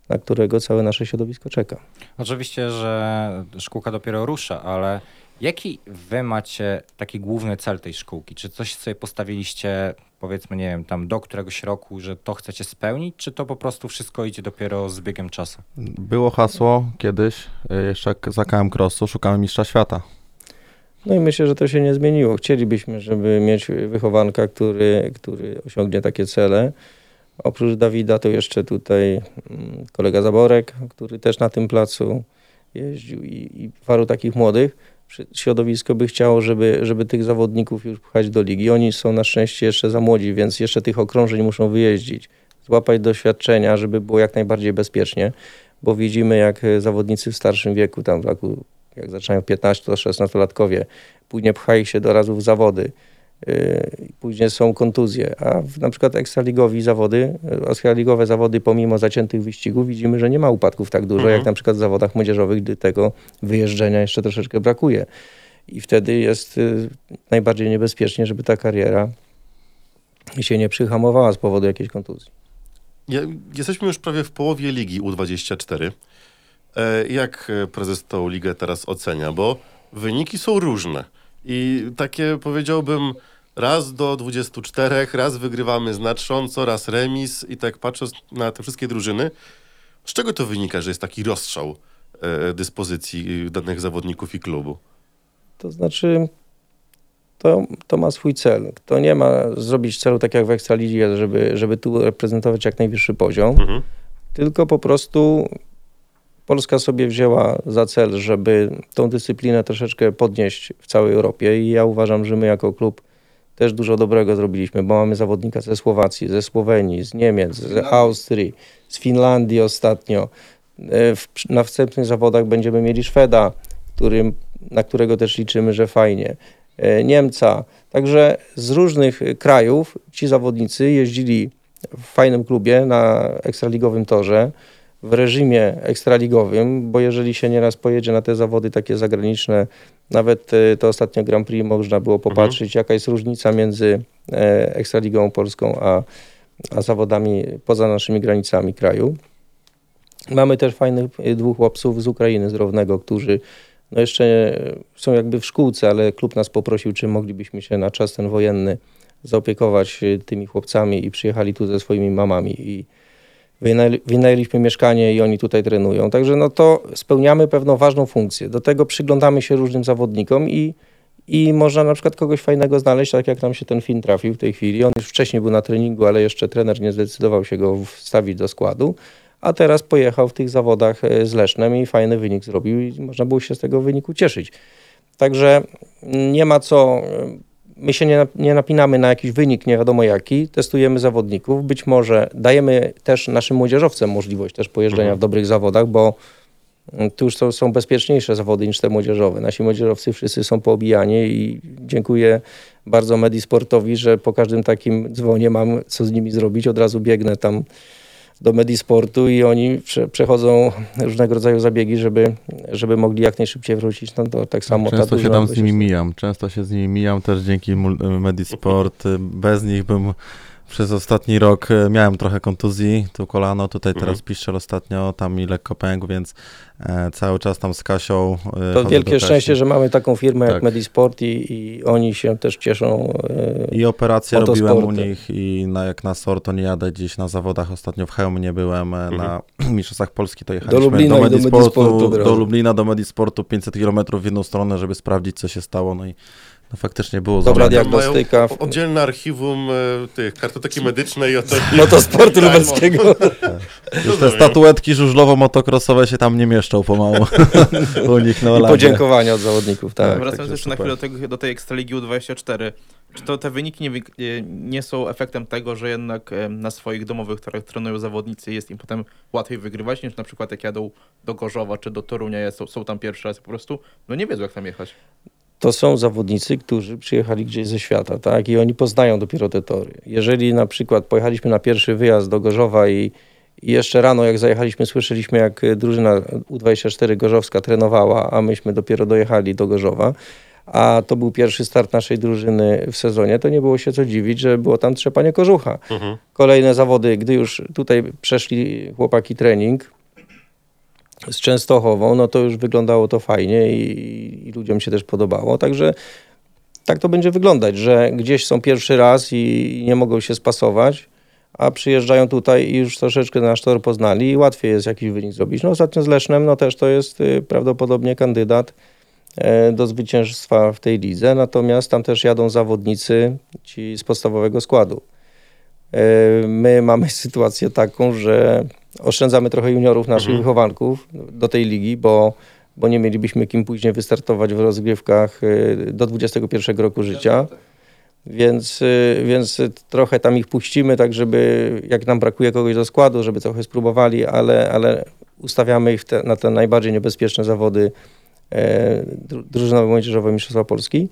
na którego całe nasze środowisko czeka. Oczywiście, że szkółka dopiero rusza, ale jaki wy macie taki główny cel tej szkółki? Czy coś sobie postawiliście, powiedzmy, nie wiem, tam do któregoś roku, że to chcecie spełnić, czy to po prostu wszystko idzie dopiero z biegiem czasu? Było hasło kiedyś, e, jeszcze jak za KM Crossu, szukamy mistrza świata. No i myślę, że to się nie zmieniło. Chcielibyśmy, żeby mieć wychowanka, który, który osiągnie takie cele. Oprócz Dawida to jeszcze tutaj mm, kolega Zaborek, który też na tym placu jeździł i, i paru takich młodych. Środowisko by chciało, żeby, żeby tych zawodników już pchać do ligi. Oni są na szczęście jeszcze za młodzi, więc jeszcze tych okrążeń muszą wyjeździć, złapać doświadczenia, żeby było jak najbardziej bezpiecznie, bo widzimy jak e, zawodnicy w starszym wieku, tam w wieku, jak zaczynają 15 to 16-latkowie, później pcha ich się do razu w zawody. Yy, Później są kontuzje, a w, na przykład ekstraligowi zawody, yy, ekstraligowe zawody pomimo zaciętych wyścigów widzimy, że nie ma upadków tak dużo, Mhm. jak na przykład w zawodach młodzieżowych, gdy tego wyjeżdżenia jeszcze troszeczkę brakuje. I wtedy jest yy, najbardziej niebezpiecznie, żeby ta kariera się nie przyhamowała z powodu jakiejś kontuzji. Jesteśmy już prawie w połowie ligi U24. E, jak e, prezes tą ligę teraz ocenia? Bo wyniki są różne. I takie powiedziałbym raz do 24, raz wygrywamy znacząco, raz remis i tak patrząc na te wszystkie drużyny, z czego to wynika, że jest taki rozstrzał e, dyspozycji danych zawodników i klubu? To znaczy, to, to ma swój cel. To nie ma zrobić celu tak jak w Ekstralidze, żeby, żeby tu reprezentować jak najwyższy poziom, Mhm. tylko po prostu Polska sobie wzięła za cel, żeby tą dyscyplinę troszeczkę podnieść w całej Europie i ja uważam, że my jako klub też dużo dobrego zrobiliśmy, bo mamy zawodnika ze Słowacji, ze Słowenii, z Niemiec, z Austrii, z Finlandii ostatnio. E, W, na wstępnych zawodach będziemy mieli Szweda, którym, na którego też liczymy, że fajnie. E, Niemca. Także z różnych krajów ci zawodnicy jeździli w fajnym klubie na ekstraligowym torze, w reżimie ekstraligowym, bo jeżeli się nieraz pojedzie na te zawody takie zagraniczne, nawet e, to ostatnio Grand Prix można było popatrzeć, jaka jest różnica między e, ekstraligą polską a, a zawodami poza naszymi granicami kraju. Mamy też fajnych e, dwóch chłopców z Ukrainy, z Rownego, którzy no jeszcze są jakby w szkółce, ale klub nas poprosił, czy moglibyśmy się na czas ten wojenny zaopiekować e, tymi chłopcami i przyjechali tu ze swoimi mamami i wynajęliśmy mieszkanie i oni tutaj trenują. Także no to spełniamy pewną ważną funkcję. Do tego przyglądamy się różnym zawodnikom i, i można na przykład kogoś fajnego znaleźć, tak jak nam się ten film trafił w tej chwili. On już wcześniej był na treningu, ale jeszcze trener nie zdecydował się go wstawić do składu. A teraz pojechał w tych zawodach e, z Lesznem i fajny wynik zrobił i można było się z tego wyniku cieszyć. Także nie ma co, my się nie, nie napinamy na jakiś wynik, nie wiadomo jaki, testujemy zawodników, być może dajemy też naszym młodzieżowcom możliwość też pojeżdżenia Mhm. w dobrych zawodach, bo mm, tu już są, są bezpieczniejsze zawody niż te młodzieżowe. Nasi młodzieżowcy wszyscy są poobijani i dziękuję bardzo Medisportowi, że po każdym takim dzwonie mam co z nimi zrobić, od razu biegnę tam do Medisportu i oni prze, przechodzą różnego rodzaju zabiegi, żeby, żeby mogli jak najszybciej wrócić. No to tak samo Często ta się tam z nimi mijam, często się z nimi mijam też dzięki Medisport. Bez nich bym przez ostatni rok e, miałem trochę kontuzji, tu kolano, tutaj Mhm. teraz piszczel ostatnio, tam mi lekko pękł, więc e, cały czas tam z Kasią e, To do wielkie szczęście, że mamy taką firmę jak Tak. Medisport i, i oni się też cieszą. e, I operację Motosporty. robiłem u nich i na, jak na SOR to nie jadę gdzieś na zawodach. Ostatnio w Chełmie byłem, e, na Mistrzostwach Polski to jechaliśmy Lublina i do Medisportu, Medisportu od do. Lublina, do Medisportu 500 km w jedną stronę, żeby sprawdzić co się stało, no i no, faktycznie było Dobra. Diagnostyka. Mają oddzielne archiwum e, tych kartoteki medycznej i oto... Motosportu lubelskiego. Już te statuetki żużlowo-motocrossowe się tam nie mieszczą pomału u nich na I podziękowania od zawodników, tak. Tak, Wracając jeszcze na chwilę do, tego, do tej Ekstraligi U24. Czy to te wyniki nie, nie- są efektem tego, że jednak em, na swoich domowych torach trenują zawodnicy jest im potem łatwiej wygrywać niż na przykład jak jadą do Gorzowa czy do Torunia, są, są tam pierwszy raz po prostu, no nie wiedzą jak tam jechać. To są zawodnicy, którzy przyjechali gdzieś ze świata, tak? I oni poznają dopiero te tory. Jeżeli na przykład pojechaliśmy na pierwszy wyjazd do Gorzowa i, I jeszcze rano, jak zajechaliśmy, słyszeliśmy, jak drużyna U24 Gorzowska trenowała, a myśmy dopiero dojechali do Gorzowa. A to był pierwszy start naszej drużyny w sezonie, to nie było się co dziwić, że było tam trzepanie kożucha. Mhm. Kolejne zawody, gdy już tutaj przeszli chłopaki trening z Częstochową, no to już wyglądało to fajnie i, i ludziom się też podobało. Także tak to będzie wyglądać, że gdzieś są pierwszy raz i nie mogą się spasować, a przyjeżdżają tutaj i już troszeczkę nasz tor poznali i łatwiej jest jakiś wynik zrobić. No ostatnio z Lesznem, no też to jest y, prawdopodobnie kandydat e, do zwycięstwa w tej lidze, natomiast tam też jadą zawodnicy ci z podstawowego składu. E, My mamy sytuację taką, że oszczędzamy trochę juniorów naszych Mhm. wychowanków do tej ligi, bo, bo nie mielibyśmy kim później wystartować w rozgrywkach e, do 21 roku życia. Więc, y, więc trochę tam ich puścimy, tak żeby jak nam brakuje kogoś do składu, żeby trochę spróbowali, ale, ale ustawiamy ich te, na te najbardziej niebezpieczne zawody e, dru- drużynowe młodzieżowe Mistrzostwa Polski.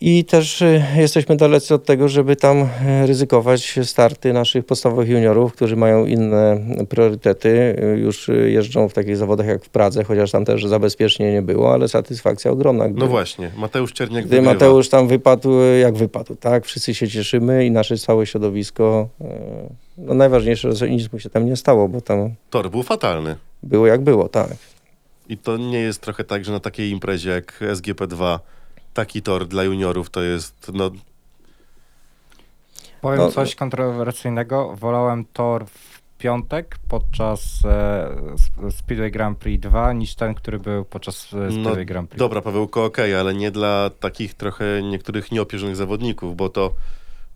I też y, jesteśmy dalecy od tego, żeby tam e, ryzykować starty naszych podstawowych juniorów, którzy mają inne priorytety. Y, Już y, jeżdżą w takich zawodach jak w Pradze, chociaż tam też zabezpiecznie nie było, ale satysfakcja ogromna. No Gdy- właśnie, Mateusz Czerniak gdy wygrywa. Mateusz tam wypadł, jak wypadł, tak? Wszyscy się cieszymy i nasze całe środowisko. No najważniejsze, że nic mu się tam nie stało, bo tam Tor był fatalny. było jak było, tak. I to nie jest trochę tak, że na takiej imprezie jak SGP2 taki tor dla juniorów to jest, no, Powiem No- coś kontrowersyjnego. Wolałem tor w piątek podczas e, Sp- Speedway Grand Prix 2 niż ten, który był podczas e, no Speedway Grand Prix. dobra Pawełko, okej, ale nie dla takich trochę niektórych nieopierzonych zawodników, bo to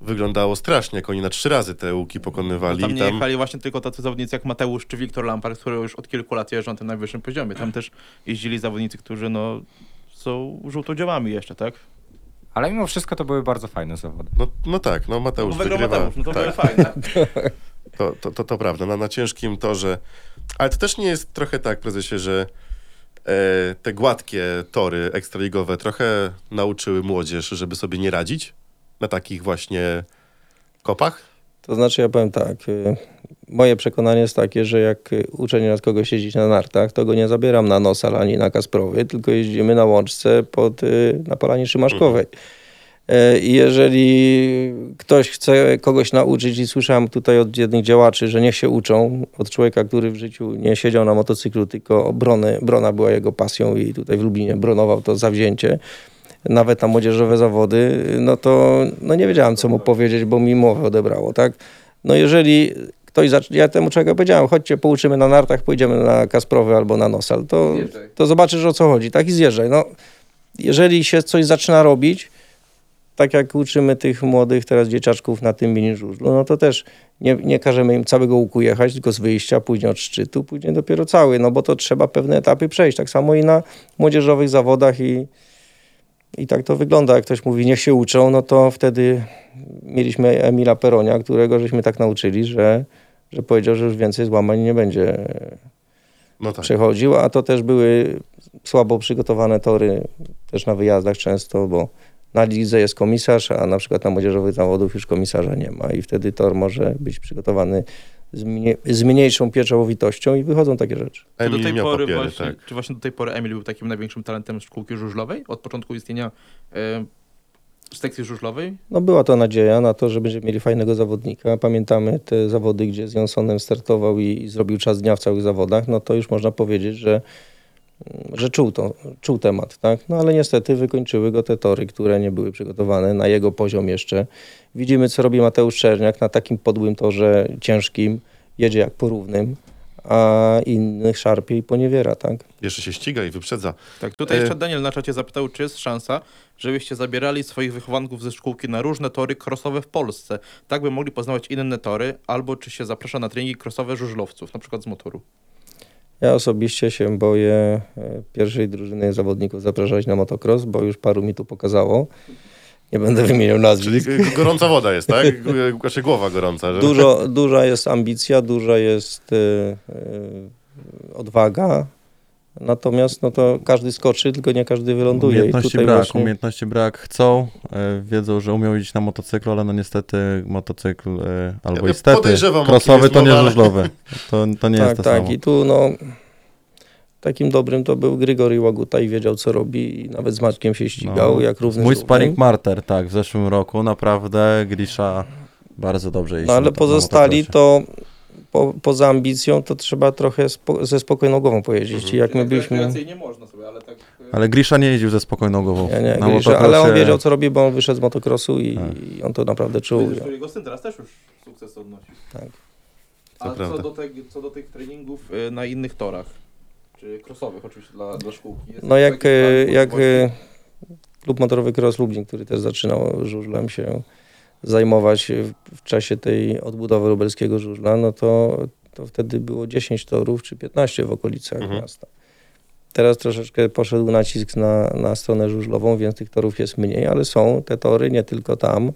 wyglądało strasznie, jak oni na trzy razy te łuki pokonywali. Tam i nie tam... jechali właśnie tylko tacy zawodnicy jak Mateusz czy Wiktor Lampard, które już od kilku lat jeżdżą na tym najwyższym poziomie. Tam też jeździli zawodnicy, którzy no, są żółtodziałami jeszcze, tak? Ale mimo wszystko to były bardzo fajne zawody. No, no tak, no Mateusz No, wygrywa. Mateusz, no to tak. fajne. To, to, to, to prawda, na, na ciężkim torze. Ale to też nie jest trochę tak, prezesie, że e, te gładkie tory ekstraligowe trochę nauczyły młodzież, żeby sobie nie radzić na takich właśnie kopach? To znaczy, ja powiem tak. y, Moje przekonanie jest takie, że jak uczę nieraz kogoś jeździć na nartach, to go nie zabieram na Nosal ani na Kasprowy, tylko jeździmy na łączce pod, y, na Polanie Szymaszkowej. E, I jeżeli ktoś chce kogoś nauczyć, i słyszałem tutaj od jednych działaczy, że niech się uczą, od człowieka, który w życiu nie siedział na motocyklu, tylko brony, brona była jego pasją i tutaj w Lublinie bronował to zawzięcie, nawet na młodzieżowe zawody, no to no nie wiedziałem, co mu powiedzieć, bo mi mowę odebrało, tak? No jeżeli ktoś zacznie, ja temu człowieka powiedziałem, chodźcie, pouczymy na nartach, pójdziemy na Kasprowy albo na Nosal, to, to zobaczysz, o co chodzi, tak? I zjeżdżaj. No, jeżeli się coś zaczyna robić, tak jak uczymy tych młodych teraz dzieciaczków na tym mini żużlu, no to też nie, nie każemy im całego łuku jechać, tylko z wyjścia, później od szczytu, później dopiero cały, no bo to trzeba pewne etapy przejść. Tak samo i na młodzieżowych zawodach i, i tak to wygląda. Jak ktoś mówi, niech się uczą, no to wtedy mieliśmy Emila Peronia, którego żeśmy tak nauczyli, że, że powiedział, że już więcej złamań nie będzie No tak. przechodził, a to też były słabo przygotowane tory też na wyjazdach często, bo na lidze jest komisarz, a na przykład na młodzieżowych zawodów już komisarza nie ma i wtedy tor może być przygotowany z, mnie, z mniejszą pieczołowitością i wychodzą takie rzeczy. Czy do Emil tej pory papiery, właśnie, tak. czy właśnie do tej pory Emil był takim największym talentem szkółki żużlowej? Od początku istnienia e, sekcji żużlowej? No była to nadzieja na to, że będziemy mieli fajnego zawodnika. Pamiętamy te zawody, gdzie z Jonsonem startował i, i zrobił czas dnia w całych zawodach, no to już można powiedzieć, że, że czuł, to, czuł temat, tak? No ale niestety wykończyły go te tory, które nie były przygotowane na jego poziom jeszcze. Widzimy, co robi Mateusz Czerniak na takim podłym torze ciężkim, jedzie jak porównym, a innych szarpie i poniewiera, tak? Jeszcze się ściga i wyprzedza. Tak, tutaj E- jeszcze Daniel na czacie zapytał, czy jest szansa, żebyście zabierali swoich wychowanków ze szkółki na różne tory crossowe w Polsce, tak by mogli poznawać inne tory, albo czy się zaprasza na treningi crossowe żużlowców, na przykład z motoru. Ja osobiście się boję e, pierwszej drużyny zawodników zapraszać na motocross, bo już paru mi tu pokazało. Nie będę wymieniał Czyli nazwisk. g- gorąca woda jest, tak? Znaczy głowa gorąca. Że... Dużo, duża jest ambicja, duża jest e, e, odwaga, Natomiast no to każdy skoczy, tylko nie każdy wyląduje. Umiejętności tutaj brak, właśnie- umiejętności brak. Chcą, e, wiedzą, że umią jeździć na motocyklu, ale no niestety motocykl, e, albo Ja crossowy jest to nie żużlowy. To, to nie tak, jest to tak. samo. I tu no takim dobrym to był Grigory Łaguta i wiedział co robi i nawet z Maćkiem się ścigał, No, jak równy Mój sparring marter, tak, w zeszłym roku naprawdę Grisza bardzo dobrze jeździł. No ale na to- na pozostali to po, poza ambicją to trzeba trochę spo, ze spokojną głową pojeździć. Mhm. Jak my byliśmy... nie można sobie, ale tak... Ale Grisza nie jeździł ze spokojną głową. Nie, Na Grisza, ale on wiedział co robi, bo on wyszedł z motocrossu i, Tak. i on to naprawdę czuł. Jego syn teraz też już sukces odnosi. Tak. A co do, te, co do tych treningów y, na innych torach, czy crossowych oczywiście dla, dla szkółki. Jest No jak, e, jak e, klub motorowy Cross Lublin, który też zaczynał żużlem się zajmować w, czasie tej odbudowy lubelskiego żużla, no to, to wtedy było 10 torów czy 15 w okolicach Mhm. miasta. Teraz troszeczkę poszedł nacisk na, na stronę żużlową, więc tych torów jest mniej, ale są te tory, nie tylko tam,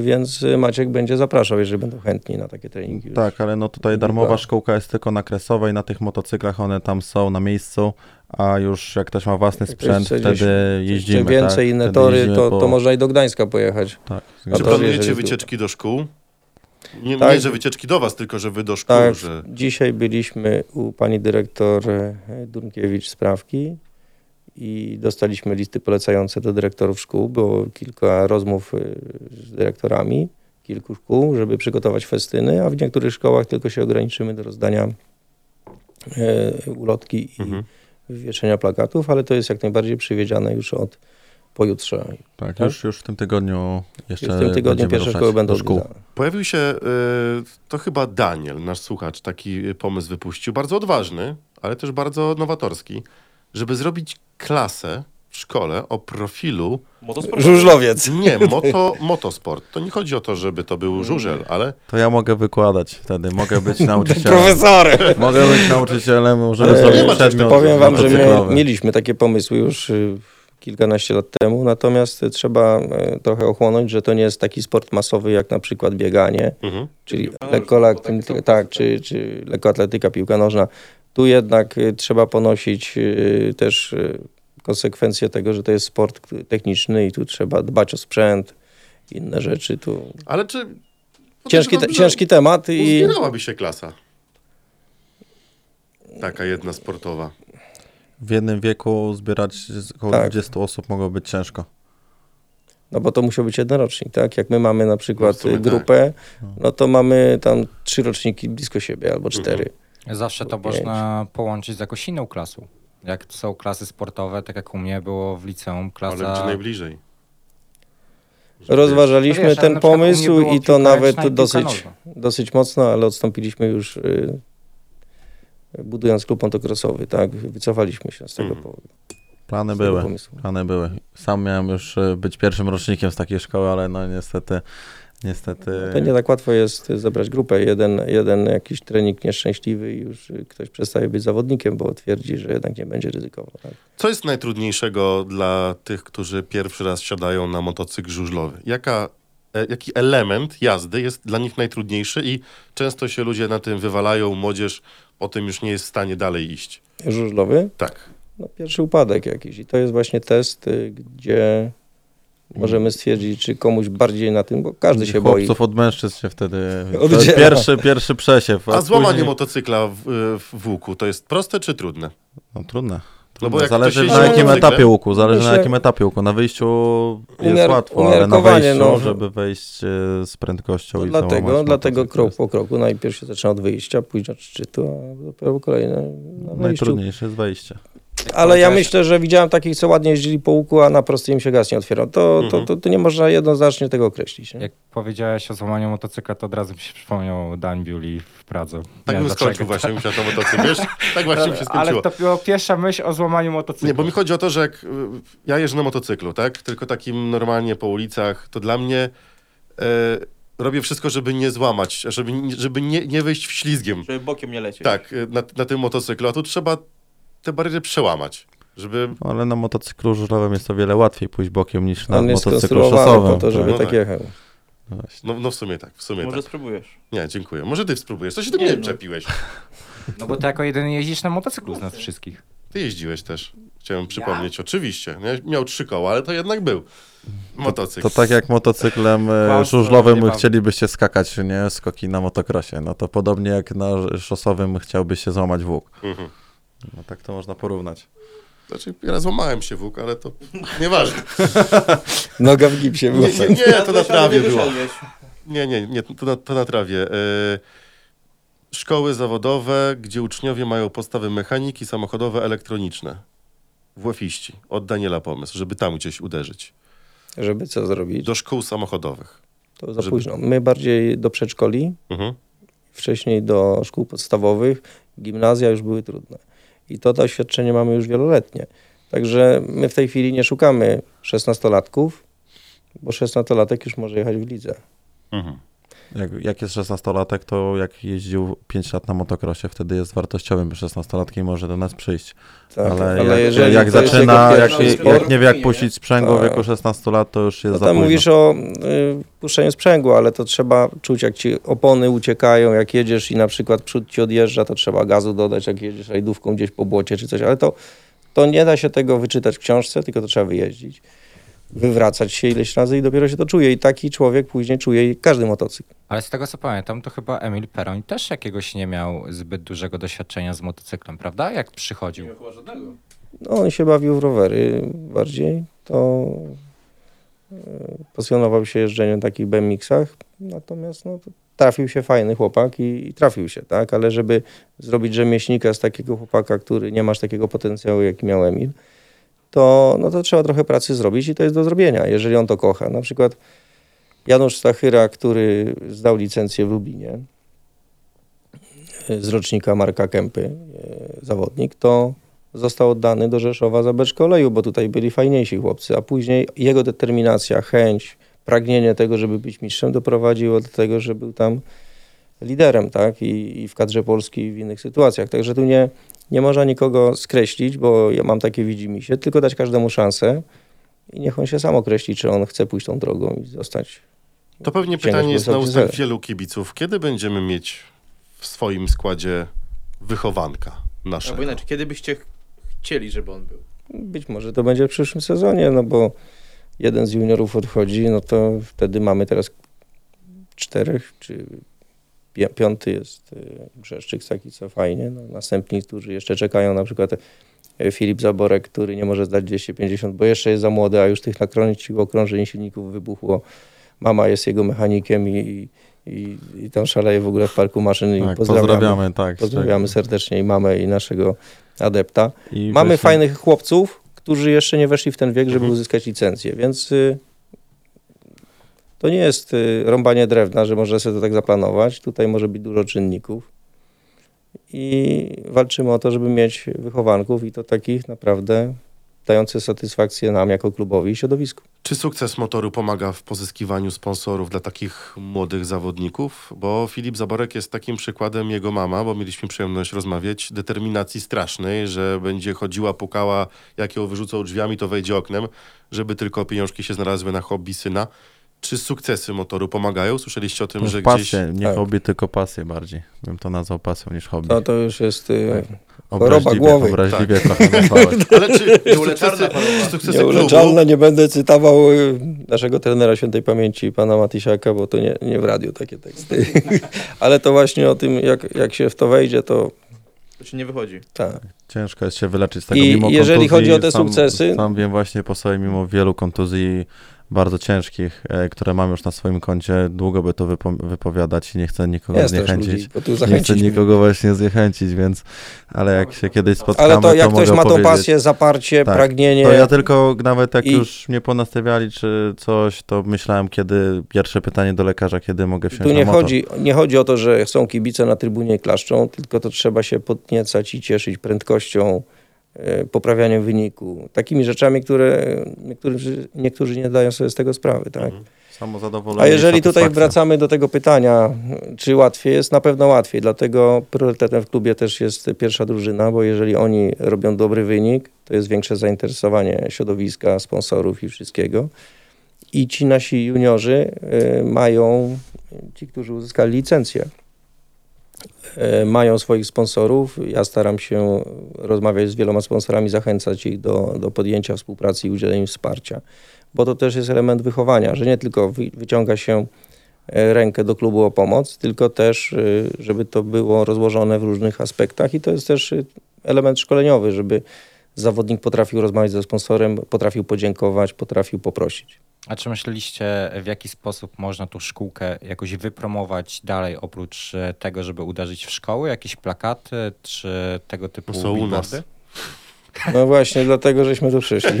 więc Maciek będzie zapraszał, jeżeli będą chętni na takie treningi. już. Tak, ale no tutaj darmowa szkółka jest tylko na Kresowej, na tych motocyklach one tam są na miejscu, a już jak ktoś ma własny sprzęt, wtedy jeździmy. Czy więcej tak? inne Wtedy tory, to, po- to można i do Gdańska pojechać. Tak, A Czy planujecie wycieczki do szkół? Nie, Tak. nie, że wycieczki do was, tylko że wy do szkół, Tak, że... dzisiaj byliśmy u pani dyrektor e, Dunkiewicz Sprawki i dostaliśmy listy polecające do dyrektorów szkół. Było kilka rozmów e, z dyrektorami kilku szkół, żeby przygotować festyny, a w niektórych szkołach tylko się ograniczymy do rozdania e, ulotki i Mhm. Wywieszenia plakatów, ale to jest jak najbardziej przywiedziane już od pojutrze. Tak, tak? Już, już w tym tygodniu jeszcze w tym tygodniu pierwsze szkoły będą szkół. Pojawił się, y, to chyba Daniel, nasz słuchacz, taki pomysł wypuścił, bardzo odważny, ale też bardzo nowatorski, żeby zrobić klasę szkole o profilu, Motosport. Żużlowiec. nie, moto, motosport. To nie chodzi o to, żeby to był żużel, ale To ja mogę wykładać wtedy, mogę być nauczycielem. Profesorem! mogę być nauczycielem, możemy E, zrobić nie przedmiot Powiem wam, że my mieliśmy takie pomysły już y, kilkanaście lat temu, natomiast trzeba y, trochę ochłonąć, że to nie jest taki sport masowy jak na przykład bieganie, mhm. czyli bo tak tak, klasy, czy, czy lekkoatletyka, piłka nożna. Tu jednak y, trzeba ponosić y, też konsekwencje tego, że to jest sport techniczny i tu trzeba dbać o sprzęt, inne rzeczy. Tu ale czy... ciężki, te, ciężki temat i Uzbierałaby się klasa. Taka jedna sportowa. W jednym wieku zbierać około Tak. 20 osób mogło być ciężko. No bo to musiał być jednorocznik, tak? Jak my mamy na przykład No y, grupę, No. no to mamy tam trzy roczniki blisko siebie albo Mhm. cztery. Zawsze to Pięć. można połączyć z jakąś inną klasą. Jak są klasy sportowe, tak jak u mnie było w liceum, Ale klasa... gdzie najbliżej? Rozważaliśmy No wiesz, ale ten pomysł i to nawet dosyć, dosyć mocno, ale odstąpiliśmy już y, budując klub motocrossowy, tak? Wycofaliśmy się z tego Mhm. powodu. Plany były. pomysłu. Plany były. Sam miałem już e, być pierwszym rocznikiem z takiej szkoły, ale no niestety, niestety... To nie tak łatwo jest zebrać grupę. Jeden, jeden jakiś trening nieszczęśliwy i już ktoś przestaje być zawodnikiem, bo twierdzi, że jednak nie będzie ryzykował. Tak? Co jest najtrudniejszego dla tych, którzy pierwszy raz siadają na motocykl żużlowy? Jaka, e, jaki element jazdy jest dla nich najtrudniejszy i często się ludzie na tym wywalają, młodzież o tym już nie jest w stanie dalej iść. Żużlowy? Tak. No, pierwszy upadek jakiś i to jest właśnie test, y, gdzie możemy stwierdzić, czy komuś bardziej na tym, bo każdy się boi. Chłopców od mężczyzn się wtedy... Oddziela. jest pierwszy, pierwszy przesiew. A złamanie później- motocykla w, w, łuku to jest proste czy trudne? No trudne. No bo zależy na jakim etapie łuku, zależy na jakim etapie łuku. Na wyjściu jest Umiar- łatwo, ale na wejściu, no. żeby wejść e, z prędkością No i dlatego, dlatego krok jest po kroku. Najpierw się zaczyna od wyjścia, później od szczytu, a dopiero kolejne. Najtrudniejsze jest wejście. Ale ja Powiedziałeś- myślę, że widziałem takich, co ładnie jeździli po łuku, a na prostej im się gaz nie otwierał. To, to, Mhm. to, to nie można jednoznacznie tego określić. Nie? Jak powiedziałeś o złamaniu motocykla, to od razu mi się przypomniał Dan Bewley w Pradze. Tak bym skończył właśnie, musiał to motocykl, wiesz? Tak właśnie mi się skończyło. Ale to była pierwsza myśl o złamaniu motocykla. Nie, bo mi chodzi o to, że jak y, ja jeżdżę na motocyklu, tak? Tylko takim normalnie po ulicach, to dla mnie e, robię wszystko, żeby nie złamać, żeby, nie- żeby nie, nie wyjść w ślizgiem. Żeby bokiem nie lecieć. Tak, y, na, na tym motocyklu. A tu trzeba te bariery przełamać, żeby... Ale na motocyklu żużlowym jest o wiele łatwiej pójść bokiem niż na motocyklu szosowym. po to, żeby No tak tak. jechał. No. No, no w sumie tak, w sumie Może tak. spróbujesz. Nie, dziękuję. Może ty spróbujesz. Co się ty Nie, mnie no. czepiłeś? No bo ty jako jedyny jeździsz na motocyklu z nas wszystkich. Ty jeździłeś też. Chciałem przypomnieć, oczywiście. Nie? Miał trzy koła, ale to jednak był motocykl. To tak jak motocyklem e, żużlowym chcielibyście skakać, nie? Skoki na motocrossie. No to podobnie jak na szosowym chciałbyś się złamać włók. Mhm. No tak to można porównać. Znaczy, ja złamałem się włók, ale to nieważne. Noga w gipsie Nie, była. nie, nie to na trawie było. Nie, nie, nie, to na, to na trawie. E, szkoły zawodowe, gdzie uczniowie mają podstawy mechaniki samochodowe, elektroniczne. Włofiści. Od Daniela pomysł, żeby tam gdzieś uderzyć. Żeby co zrobić? Do szkół samochodowych. To za żeby- późno. My bardziej do przedszkoli, Mhm. wcześniej do szkół podstawowych, gimnazja już były trudne. I to doświadczenie mamy już wieloletnie. Także my w tej chwili nie szukamy szesnastolatków, bo szesnastolatek już może jechać w lidze. Mhm. Jak, jak jest 16-latek, to jak jeździł 5 lat na motocrossie, wtedy jest wartościowym 16-latkiem i może do nas przyjść. Tak, ale, jak, jeżeli jak zaczyna, jak, jak nie wie jak puścić sprzęgło w Tak. wieku 16 lat, to już jest No za tam późno. mówisz o y, puszczeniu sprzęgła, ale to trzeba czuć, jak ci opony uciekają, jak jedziesz i na przykład przód ci odjeżdża, to trzeba gazu dodać, jak jedziesz rajdówką gdzieś po błocie czy coś, ale to, to nie da się tego wyczytać w książce, tylko to trzeba wyjeździć, wywracać się ileś razy i dopiero się to czuje. I taki człowiek później czuje każdy motocykl. Ale z tego co pamiętam, to chyba Emil Peroń też jakiegoś nie miał zbyt dużego doświadczenia z motocyklem, prawda? Jak przychodził. Nie chyba żadnego. No, on się bawił w rowery bardziej, to y, pasjonował się jeżdżeniem w takich BMX-ach, natomiast no, trafił się fajny chłopak i, i trafił się, tak? Ale żeby zrobić rzemieślnika z takiego chłopaka, który nie masz takiego potencjału, jaki miał Emil, to, no, to trzeba trochę pracy zrobić i to jest do zrobienia, jeżeli on to kocha. Na przykład Janusz Stachyra, który zdał licencję w Lublinie y, z rocznika Marka Kępy, y, zawodnik, to został oddany do Rzeszowa za beczkę oleju, bo tutaj byli fajniejsi chłopcy, a później jego determinacja, chęć, pragnienie tego, żeby być mistrzem doprowadziło do tego, że był tam liderem, tak, i, i w kadrze Polski i w innych sytuacjach. Także tu nie, nie można nikogo skreślić, bo ja mam takie widzimisię, tylko dać każdemu szansę i niech on się sam określi, czy on chce pójść tą drogą i zostać. To pewnie pytanie jest na ustach wielu kibiców. Kiedy będziemy mieć w swoim składzie wychowanka naszego? Albo inaczej, kiedy byście ch- chcieli, żeby on był? Być może to będzie w przyszłym sezonie, no bo jeden z juniorów odchodzi, no to wtedy mamy teraz czterech, czy piąty jest y, Brzeszczyk taki, co fajnie. No, następni, którzy jeszcze czekają, na przykład y, Filip Zaborek, który nie może zdać 250, bo jeszcze jest za młody, a już tych nakręcił okrążeń silników wybuchło. Mama jest jego mechanikiem i, i, i tam szaleje w ogóle w parku maszyn Tak, pozdrawiamy. pozdrawiamy, tak. Pozdrawiamy serdecznie i mamę i naszego adepta. I Mamy właśnie- fajnych chłopców, którzy jeszcze nie weszli w ten wiek, żeby Mhm. uzyskać licencję, więc y, to nie jest y, rąbanie drewna, że można sobie to tak zaplanować. Tutaj może być dużo czynników. I walczymy o to, żeby mieć wychowanków i to takich naprawdę dających satysfakcję nam jako klubowi i środowisku. Czy sukces motoru pomaga w pozyskiwaniu sponsorów dla takich młodych zawodników? Bo Filip Zaborek jest takim przykładem jego mama, bo mieliśmy przyjemność rozmawiać, determinacji strasznej, że będzie chodziła, pukała, jak ją wyrzucą drzwiami, to wejdzie oknem, żeby tylko pieniążki się znalazły na hobby syna. Czy sukcesy motoru pomagają? Słyszeliście o tym, że gdzieś... pasję, nie tak. hobby, tylko pasję bardziej. Bym to nazwał pasją niż hobby. To, to już jest y, Tak. choroba głowy. Obraźliwie trochę nazwałeś. Ale czy, Nieuleczalna sukcesy. Nieuleczalne, nie będę cytował y, naszego trenera świętej pamięci, pana Matysiaka, bo to nie, nie w radiu takie teksty. Ale to właśnie o tym, jak, jak się w to wejdzie, to To ci nie wychodzi. tak. Ciężko jest się wyleczyć z tego I mimo jeżeli kontuzji. chodzi o te sam, sukcesy- Sam wiem właśnie po sobie, mimo wielu kontuzji bardzo ciężkich, e, które mam już na swoim koncie, długo by to wypo, wypowiadać i nie chcę nikogo Jest zniechęcić. ludzi, Nie chcę nikogo właśnie zniechęcić, więc ale jak się kiedyś spotkamy, Ale to jak ktoś mogę ma tą pasję, zaparcie, Tak. pragnienie, To ja tylko nawet jak I- już mnie ponastawiali czy coś, to myślałem kiedy, pierwsze pytanie do lekarza, kiedy mogę wsiąść tu nie chodzi, nie chodzi o to, że są kibice na trybunie i klaszczą, tylko to trzeba się podniecać i cieszyć prędkością, e, poprawianiem wyniku, takimi rzeczami, które niektórzy, niektórzy nie zdają sobie z tego sprawy. Tak? Zadowolenie A jeżeli tutaj wracamy do tego pytania, czy łatwiej jest, na pewno łatwiej, dlatego priorytetem w klubie też jest pierwsza drużyna, bo jeżeli oni robią dobry wynik, to jest większe zainteresowanie środowiska, sponsorów i wszystkiego. I ci nasi juniorzy y, mają, ci, którzy uzyskali licencję. E, mają swoich sponsorów. Ja staram się rozmawiać z wieloma sponsorami, zachęcać ich do, do podjęcia współpracy i udzielenia wsparcia, bo to też jest element wychowania, że nie tylko wy, wyciąga się e, rękę do klubu o pomoc, tylko też, e, żeby to było rozłożone w różnych aspektach i to jest też element szkoleniowy, żeby zawodnik potrafił rozmawiać ze sponsorem, potrafił podziękować, potrafił poprosić. A czy myśleliście, w jaki sposób można tą szkółkę jakoś wypromować dalej, oprócz e, tego, żeby uderzyć w szkoły? Jakieś plakaty, czy tego typu Są u nas. No właśnie, dlatego żeśmy tu przyszli.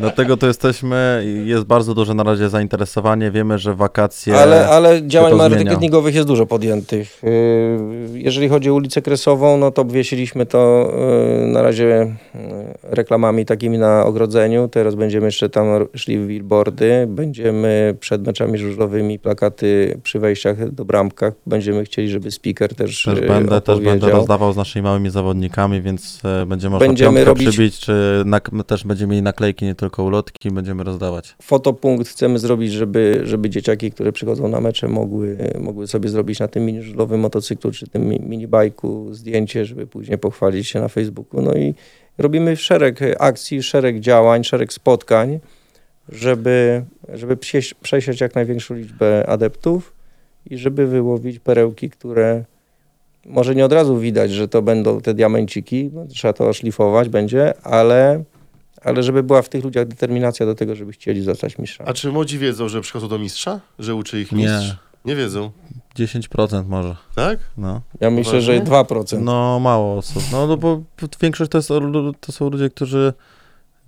Dlatego tu jesteśmy, jest bardzo duże na razie zainteresowanie, wiemy, że wakacje... Ale, ale działań to marketingowych jest dużo podjętych. Yy, Jeżeli chodzi o ulicę Kresową, no to obwiesiliśmy to yy, na razie yy, reklamami takimi na ogrodzeniu. Teraz będziemy jeszcze tam szli w billboardy. Będziemy przed meczami żużlowymi plakaty przy wejściach do bramkach. Będziemy chcieli, żeby speaker też, Też będę, też będę rozdawał z naszymi małymi zawodnikami, więc e, będzie można Będziemy robić- przybić, czy nak- też będziemy mieli naklejki, nie tylko ulotki, będziemy rozdawać. Fotopunkt chcemy zrobić, żeby, żeby dzieciaki, które przychodzą na mecze, mogły, mogły sobie zrobić na tym mini żużlowym motocyklu czy tym mi- minibajku zdjęcie, żeby później pochwalić się na Facebooku. No i robimy szereg akcji, szereg działań, szereg spotkań, żeby, żeby przejść jak największą liczbę adeptów i żeby wyłowić perełki, które może nie od razu widać, że to będą te diamenciki, bo trzeba to szlifować będzie, ale, ale żeby była w tych ludziach determinacja do tego, żeby chcieli zostać mistrzami. A czy młodzi wiedzą, że przychodzą do mistrza? Że uczy ich Nie. mistrz? Nie wiedzą, 10% może, tak? no. Ja myślę, że Poważnie? 2%. No mało osób, no, no bo większość to, jest, to są ludzie, którzy nie,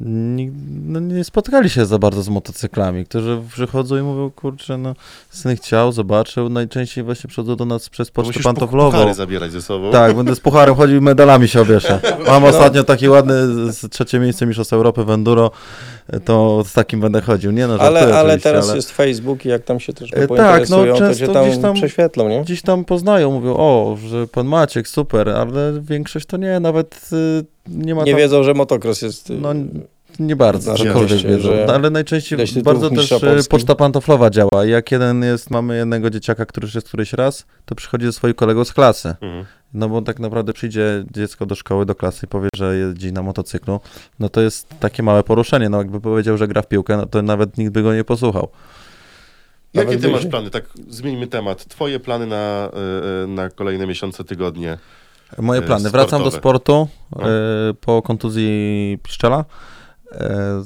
no, nie spotkali się za bardzo z motocyklami, którzy przychodzą i mówią, kurczę, no syn chciał, zobaczył, najczęściej właśnie przychodzą do nas przez pocztę pantoflową. puchary zabierać ze sobą. Tak, będę z pucharem chodził i medalami się obieszę. Mam ostatnio taki ładny trzecie miejsce Mistrzostw Europy w Enduro, to z takim będę chodził. Nie no, ale, ale teraz ale jest Facebook i jak tam się pointeresują, tak, no, to cię tam, gdzieś tam- prześwietlą, nie? gdzieś tam poznają, mówią, o, że pan Maciek, super, ale większość to nie, nawet y, nie ma Nie tam, wiedzą, że motocross jest... y, no nie bardzo, cokolwiek wiedzą, że No, ale najczęściej bardzo też Polski. poczta pantoflowa działa. Jak jeden jest, mamy jednego dzieciaka, który już jest któryś raz, to przychodzi ze swoim kolegą z klasy. Mhm. No bo tak naprawdę przyjdzie dziecko do szkoły, do klasy i powie, że jeździ na motocyklu, no to jest takie małe poruszenie. No jakby powiedział, że gra w piłkę, no to nawet nikt by go nie posłuchał. Jakie Nawet ty masz plany? Tak, zmieńmy temat. Twoje plany na, y, y, na kolejne miesiące, tygodnie. Moje E, plany. Wracam do sportowe. sportu No. e, po kontuzji piszczela. E,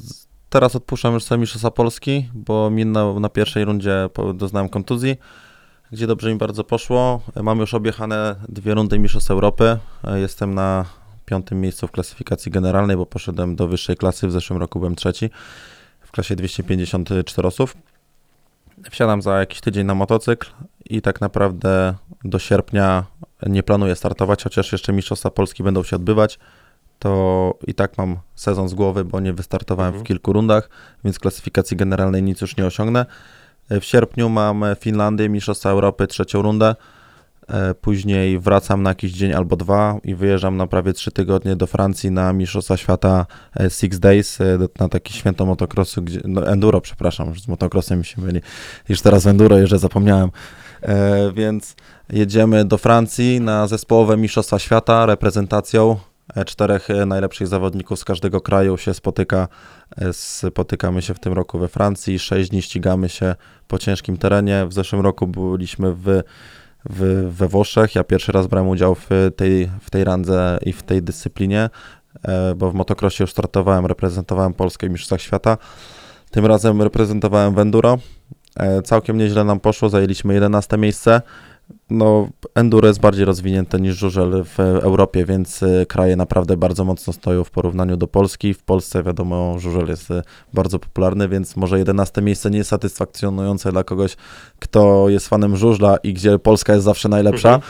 teraz odpuszczam już sobie Mistrzostwa Polski, bo mi na, na pierwszej rundzie doznałem kontuzji, gdzie dobrze mi bardzo poszło. E, Mam już objechane dwie rundy Mistrzostw Europy. E, Jestem na piątym miejscu w klasyfikacji generalnej, bo poszedłem do wyższej klasy. W zeszłym roku byłem trzeci w klasie 254 osób. Wsiadam za jakiś tydzień na motocykl i tak naprawdę do sierpnia nie planuję startować, chociaż jeszcze Mistrzostwa Polski będą się odbywać. To i tak mam sezon z głowy, bo nie wystartowałem Mhm. w kilku rundach, więc klasyfikacji generalnej nic już nie osiągnę. W sierpniu mam Finlandię, Mistrzostwa Europy, trzecią rundę. E, Później wracam na jakiś dzień albo dwa i wyjeżdżam na prawie trzy tygodnie do Francji na Mistrzostwa Świata e, Six Days, e, na takie święto motocrossu, gdzie, no enduro, przepraszam, z motocrossem mi się myli. Już teraz enduro jeżdżę, zapomniałem. E, więc jedziemy do Francji na zespołowe Mistrzostwa Świata reprezentacją. E, Czterech e, najlepszych zawodników z każdego kraju się spotyka. E, Spotykamy się w tym roku we Francji. Sześć dni ścigamy się po ciężkim terenie. W zeszłym roku byliśmy w, w, we Włoszech. Ja pierwszy raz brałem udział w tej, w tej randze i w tej dyscyplinie, bo w motocrossie już startowałem, reprezentowałem Polskę w Mistrzostwach Świata. Tym razem reprezentowałem w enduro. E, Całkiem nieźle nam poszło, zajęliśmy 11 miejsce. No, enduro jest bardziej rozwinięte niż żużel w Europie, więc e, kraje naprawdę bardzo mocno stoją w porównaniu do Polski. W Polsce wiadomo, żużel jest e, bardzo popularny, więc może 11 miejsce nie jest satysfakcjonujące dla kogoś, kto jest fanem żużla i gdzie Polska jest zawsze najlepsza.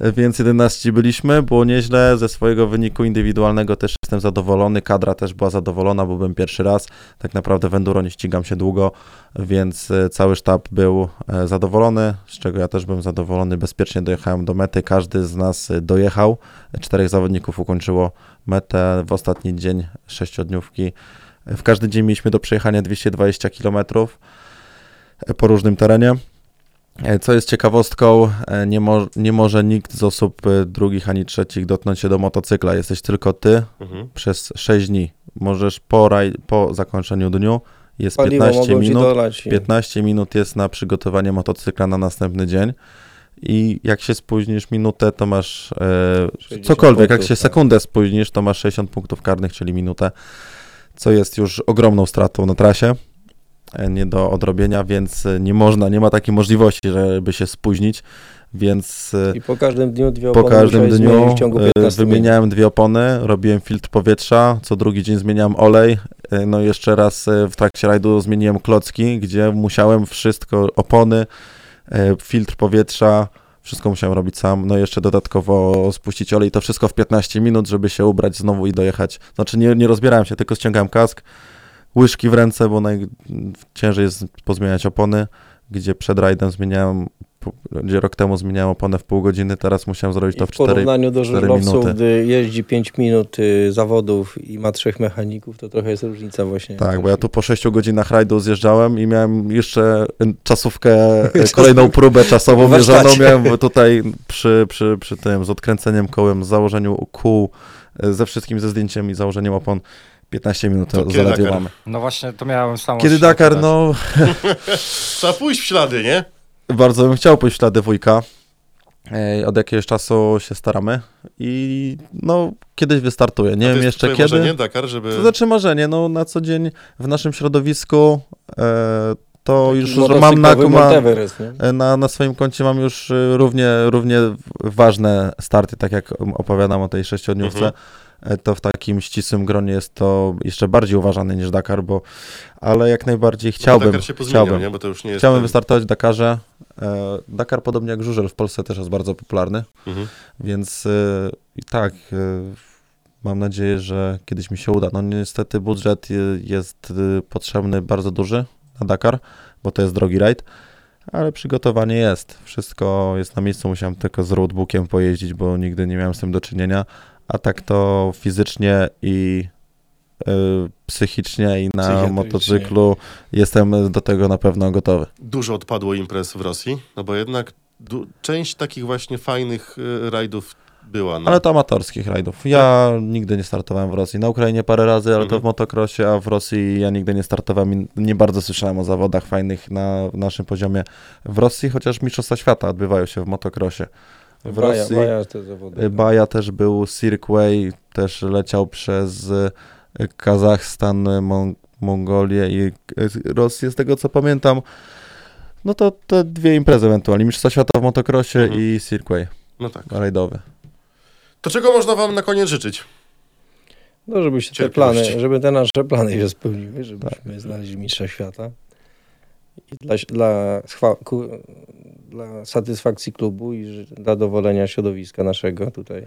E, Więc 11 byliśmy, było nieźle. Ze swojego wyniku indywidualnego też jestem zadowolony. Kadra też była zadowolona, bo byłem pierwszy raz. Tak naprawdę w enduro nie ścigam się długo, więc cały sztab był zadowolony, z czego ja też byłem zadowolony. Bezpiecznie dojechałem do mety. Każdy z nas e, dojechał. Czterech zawodników ukończyło metę w ostatni dzień sześciodniówki. W każdy dzień mieliśmy do przejechania 220 km po różnym terenie. E, Co jest ciekawostką, e, nie, mo- nie może nikt z osób e, drugich ani trzecich dotknąć się do motocykla. Jesteś tylko ty Mhm. przez 6 dni. Możesz po, po zakończeniu dniu, jest Paliwo 15 mogą ci minut, dolać. i- 15 minut jest na przygotowanie motocykla na następny dzień i jak się spóźnisz minutę, to masz e, 60 cokolwiek, jak punktów, się tak. sekundę spóźnisz, to masz 60 punktów karnych, czyli minutę, co jest już ogromną stratą na trasie, e, nie do odrobienia, więc nie można, nie ma takiej możliwości, żeby się spóźnić, więc e, I po każdym dniu dwie po opony każdym musiałeś dniu zmienić w ciągu e, 15 minut. wymieniałem dwie opony, robiłem filtr powietrza, co drugi dzień zmieniałem olej, no i jeszcze raz w trakcie rajdu zmieniłem klocki, gdzie musiałem wszystko, opony, filtr powietrza, wszystko musiałem robić sam, no jeszcze dodatkowo spuścić olej, to wszystko w 15 minut, żeby się ubrać znowu i dojechać. Znaczy nie, nie rozbierałem się, tylko ściągałem kask, łyżki w ręce, bo najciężej jest pozmieniać opony, gdzie przed rajdem zmieniałem, gdzie rok temu zmieniałem oponę w pół godziny, teraz musiałem zrobić to I w w 4 porównaniu do żużlowców, gdy jeździ 5 minut y, zawodów i ma trzech mechaników, to trochę jest różnica właśnie. Tak, bo ja tu po 6 godzinach rajdu zjeżdżałem i miałem jeszcze czasówkę, Czas- kolejną próbę czasową W mierzoną miałem tutaj przy, przy, przy tym, z odkręceniem kołem, z założeniu kół, e, ze wszystkim, ze zdjęciem i założeniem opon. 15 minut To kiedy zaledwie mamy. No właśnie, to miałem samą Kiedy Dakar, pytać. no Trzeba pójść w ślady, nie? Bardzo bym chciał pójść w ślady wujka. Od jakiegoś czasu się staramy i no kiedyś wystartuję. Nie wiem jeszcze kiedy. Marzenie, Dakar, żeby... To znaczy marzenie, no na co dzień w naszym środowisku e, to Taki już mam na, ma, e, na, na swoim koncie mam już e, równie, równie ważne starty, tak jak opowiadam o tej sześciodniówce. Mhm. E, To w takim ścisłym gronie jest to jeszcze bardziej uważane niż Dakar, bo ale jak najbardziej No, chciałbym, Dakar się pozmieniał, chciałbym, nie? Bo to już nie jest... chciałbym ten- wystartować w Dakarze. E, Dakar podobnie jak Żużel w Polsce też jest bardzo popularny. Mhm. Więc i tak, y, mam nadzieję, że kiedyś mi się uda. No niestety budżet jest potrzebny bardzo duży na Dakar, bo to jest drogi rajd, ale przygotowanie jest. Wszystko jest na miejscu, musiałem tylko z roadbookiem pojeździć, bo nigdy nie miałem z tym do czynienia, a tak to fizycznie i psychicznie i na motocyklu jestem do tego na pewno gotowy. Dużo odpadło imprez w Rosji, no bo jednak du- część takich właśnie fajnych y, rajdów była. No. Ale to amatorskich rajdów. Ja nigdy nie startowałem w Rosji. Na Ukrainie parę razy, ale to Mhm. w motocrossie, a w Rosji ja nigdy nie startowałem i nie bardzo słyszałem o zawodach fajnych na naszym poziomie w Rosji, chociaż Mistrzostwa Świata odbywają się w motocrossie. W Baja, Rosji Baja te zawody. y, Baja też był, Cirquay też leciał przez y, Kazachstan, y, Mon- Mongolię i Rosję, z tego co pamiętam. No to te dwie imprezy ewentualnie, Mistrzostwa Świata w motocrossie Mhm. i Cirquay no tak. rajdowy. To czego można wam na koniec życzyć? No, żeby się te plany, żeby te nasze plany się spełniły, żebyśmy znaleźli mistrza świata. Dla, dla, dla satysfakcji klubu i dla dowolenia środowiska naszego tutaj.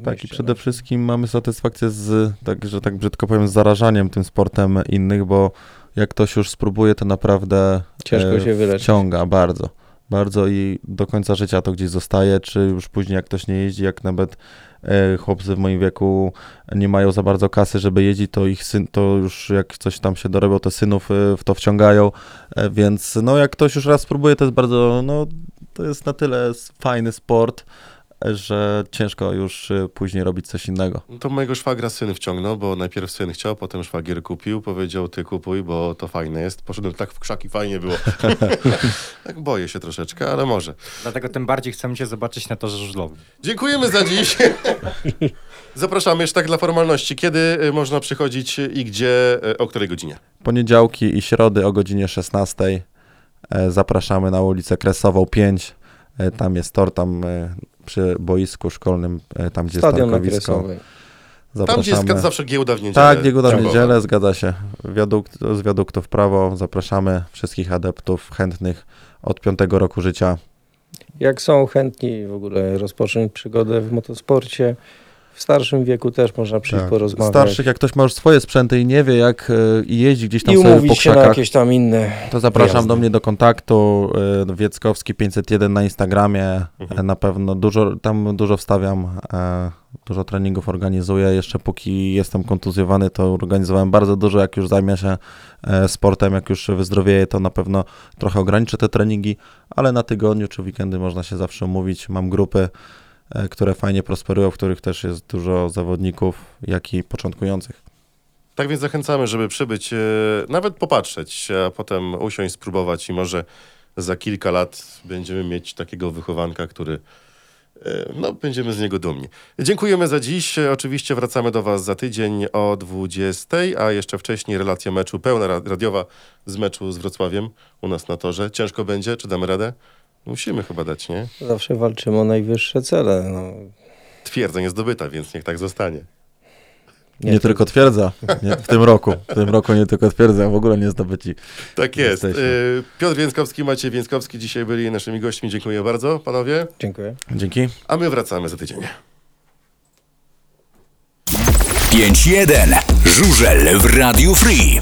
w Tak, i przede naszym. wszystkim mamy satysfakcję z, tak, że tak brzydko powiem, z zarażaniem tym sportem innych, bo jak ktoś już spróbuje, to naprawdę Ciężko e, się wyleczyć. wciąga bardzo. Bardzo i do końca życia to gdzieś zostaje, czy już później jak ktoś nie jeździ, jak nawet e, chłopcy w moim wieku nie mają za bardzo kasy, żeby jeździć, to ich syn, to już jak coś tam się dorobią, to synów e, w to wciągają, e, więc no jak ktoś już raz spróbuje, to jest bardzo, no to jest na tyle fajny sport, e, że ciężko już e, później robić coś innego. No To mojego szwagra syn wciągnął, bo najpierw syn chciał, potem szwagier kupił, powiedział ty kupuj, bo to fajne jest. Poszedłem tak w krzaki, fajnie było. tak boję się troszeczkę, ale może. Dlatego tym bardziej chcemy cię zobaczyć na torze żużlowym. Dziękujemy za dziś. Zapraszamy jeszcze tak dla formalności. Kiedy y, można przychodzić i gdzie, y, o której godzinie? Poniedziałki i środy o godzinie 16 e, zapraszamy na ulicę Kresową 5. E, Tam jest tor, tam e, przy boisku szkolnym, tam gdzie Stadion jest. Kresowej. Tam, gdzie jest zawsze giełda w niedzielę. Tak, Dieguda w Ciągowa. niedzielę, zgadza się. Wiadukt, z wiaduktu w prawo zapraszamy wszystkich adeptów chętnych od piątego roku życia. Jak są chętni w ogóle rozpocząć przygodę w motosporcie, w starszym wieku też można przyjść Tak. porozmawiać. Starszych, jak ktoś ma już swoje sprzęty i nie wie, jak e, i jeździ gdzieś tam I sobie po umówić się na krzakach, jakieś tam inne. to zapraszam wyjazdy. do mnie do kontaktu. e, Wieckowski 501 na Instagramie. Mhm. E, Na pewno dużo, tam dużo wstawiam. dużo treningów organizuję. Jeszcze póki jestem kontuzjowany, to organizowałem bardzo dużo. Jak już zajmę się sportem, jak już wyzdrowieję, to na pewno trochę ograniczę te treningi, ale na tygodniu czy weekendy można się zawsze umówić. Mam grupy, które fajnie prosperują, w których też jest dużo zawodników, jak i początkujących. Tak więc zachęcamy, żeby przybyć, e, nawet popatrzeć, a potem usiąść, spróbować i może za kilka lat będziemy mieć takiego wychowanka, który e, no, będziemy z niego dumni. Dziękujemy za dziś. E, Oczywiście wracamy do Was za tydzień o 20, a jeszcze wcześniej relacja meczu pełna ra- radiowa z meczu z Wrocławiem u nas na torze. Ciężko będzie? Czy damy radę? Musimy chyba dać, nie? Zawsze walczymy o najwyższe cele. No, Twierdza nie zdobyta, więc niech tak zostanie. Nie, Nie, tylko twierdza nie, w tym roku. W tym roku nie tylko twierdza, w ogóle nie zdobyci. Tak jest. Jesteśmy. E, Piotr Więckowski, Maciej Więckowski dzisiaj byli naszymi gośćmi. Dziękuję bardzo, panowie. Dziękuję. Dzięki. A my wracamy za tydzień. 5-1. Żużel w Radiu Free.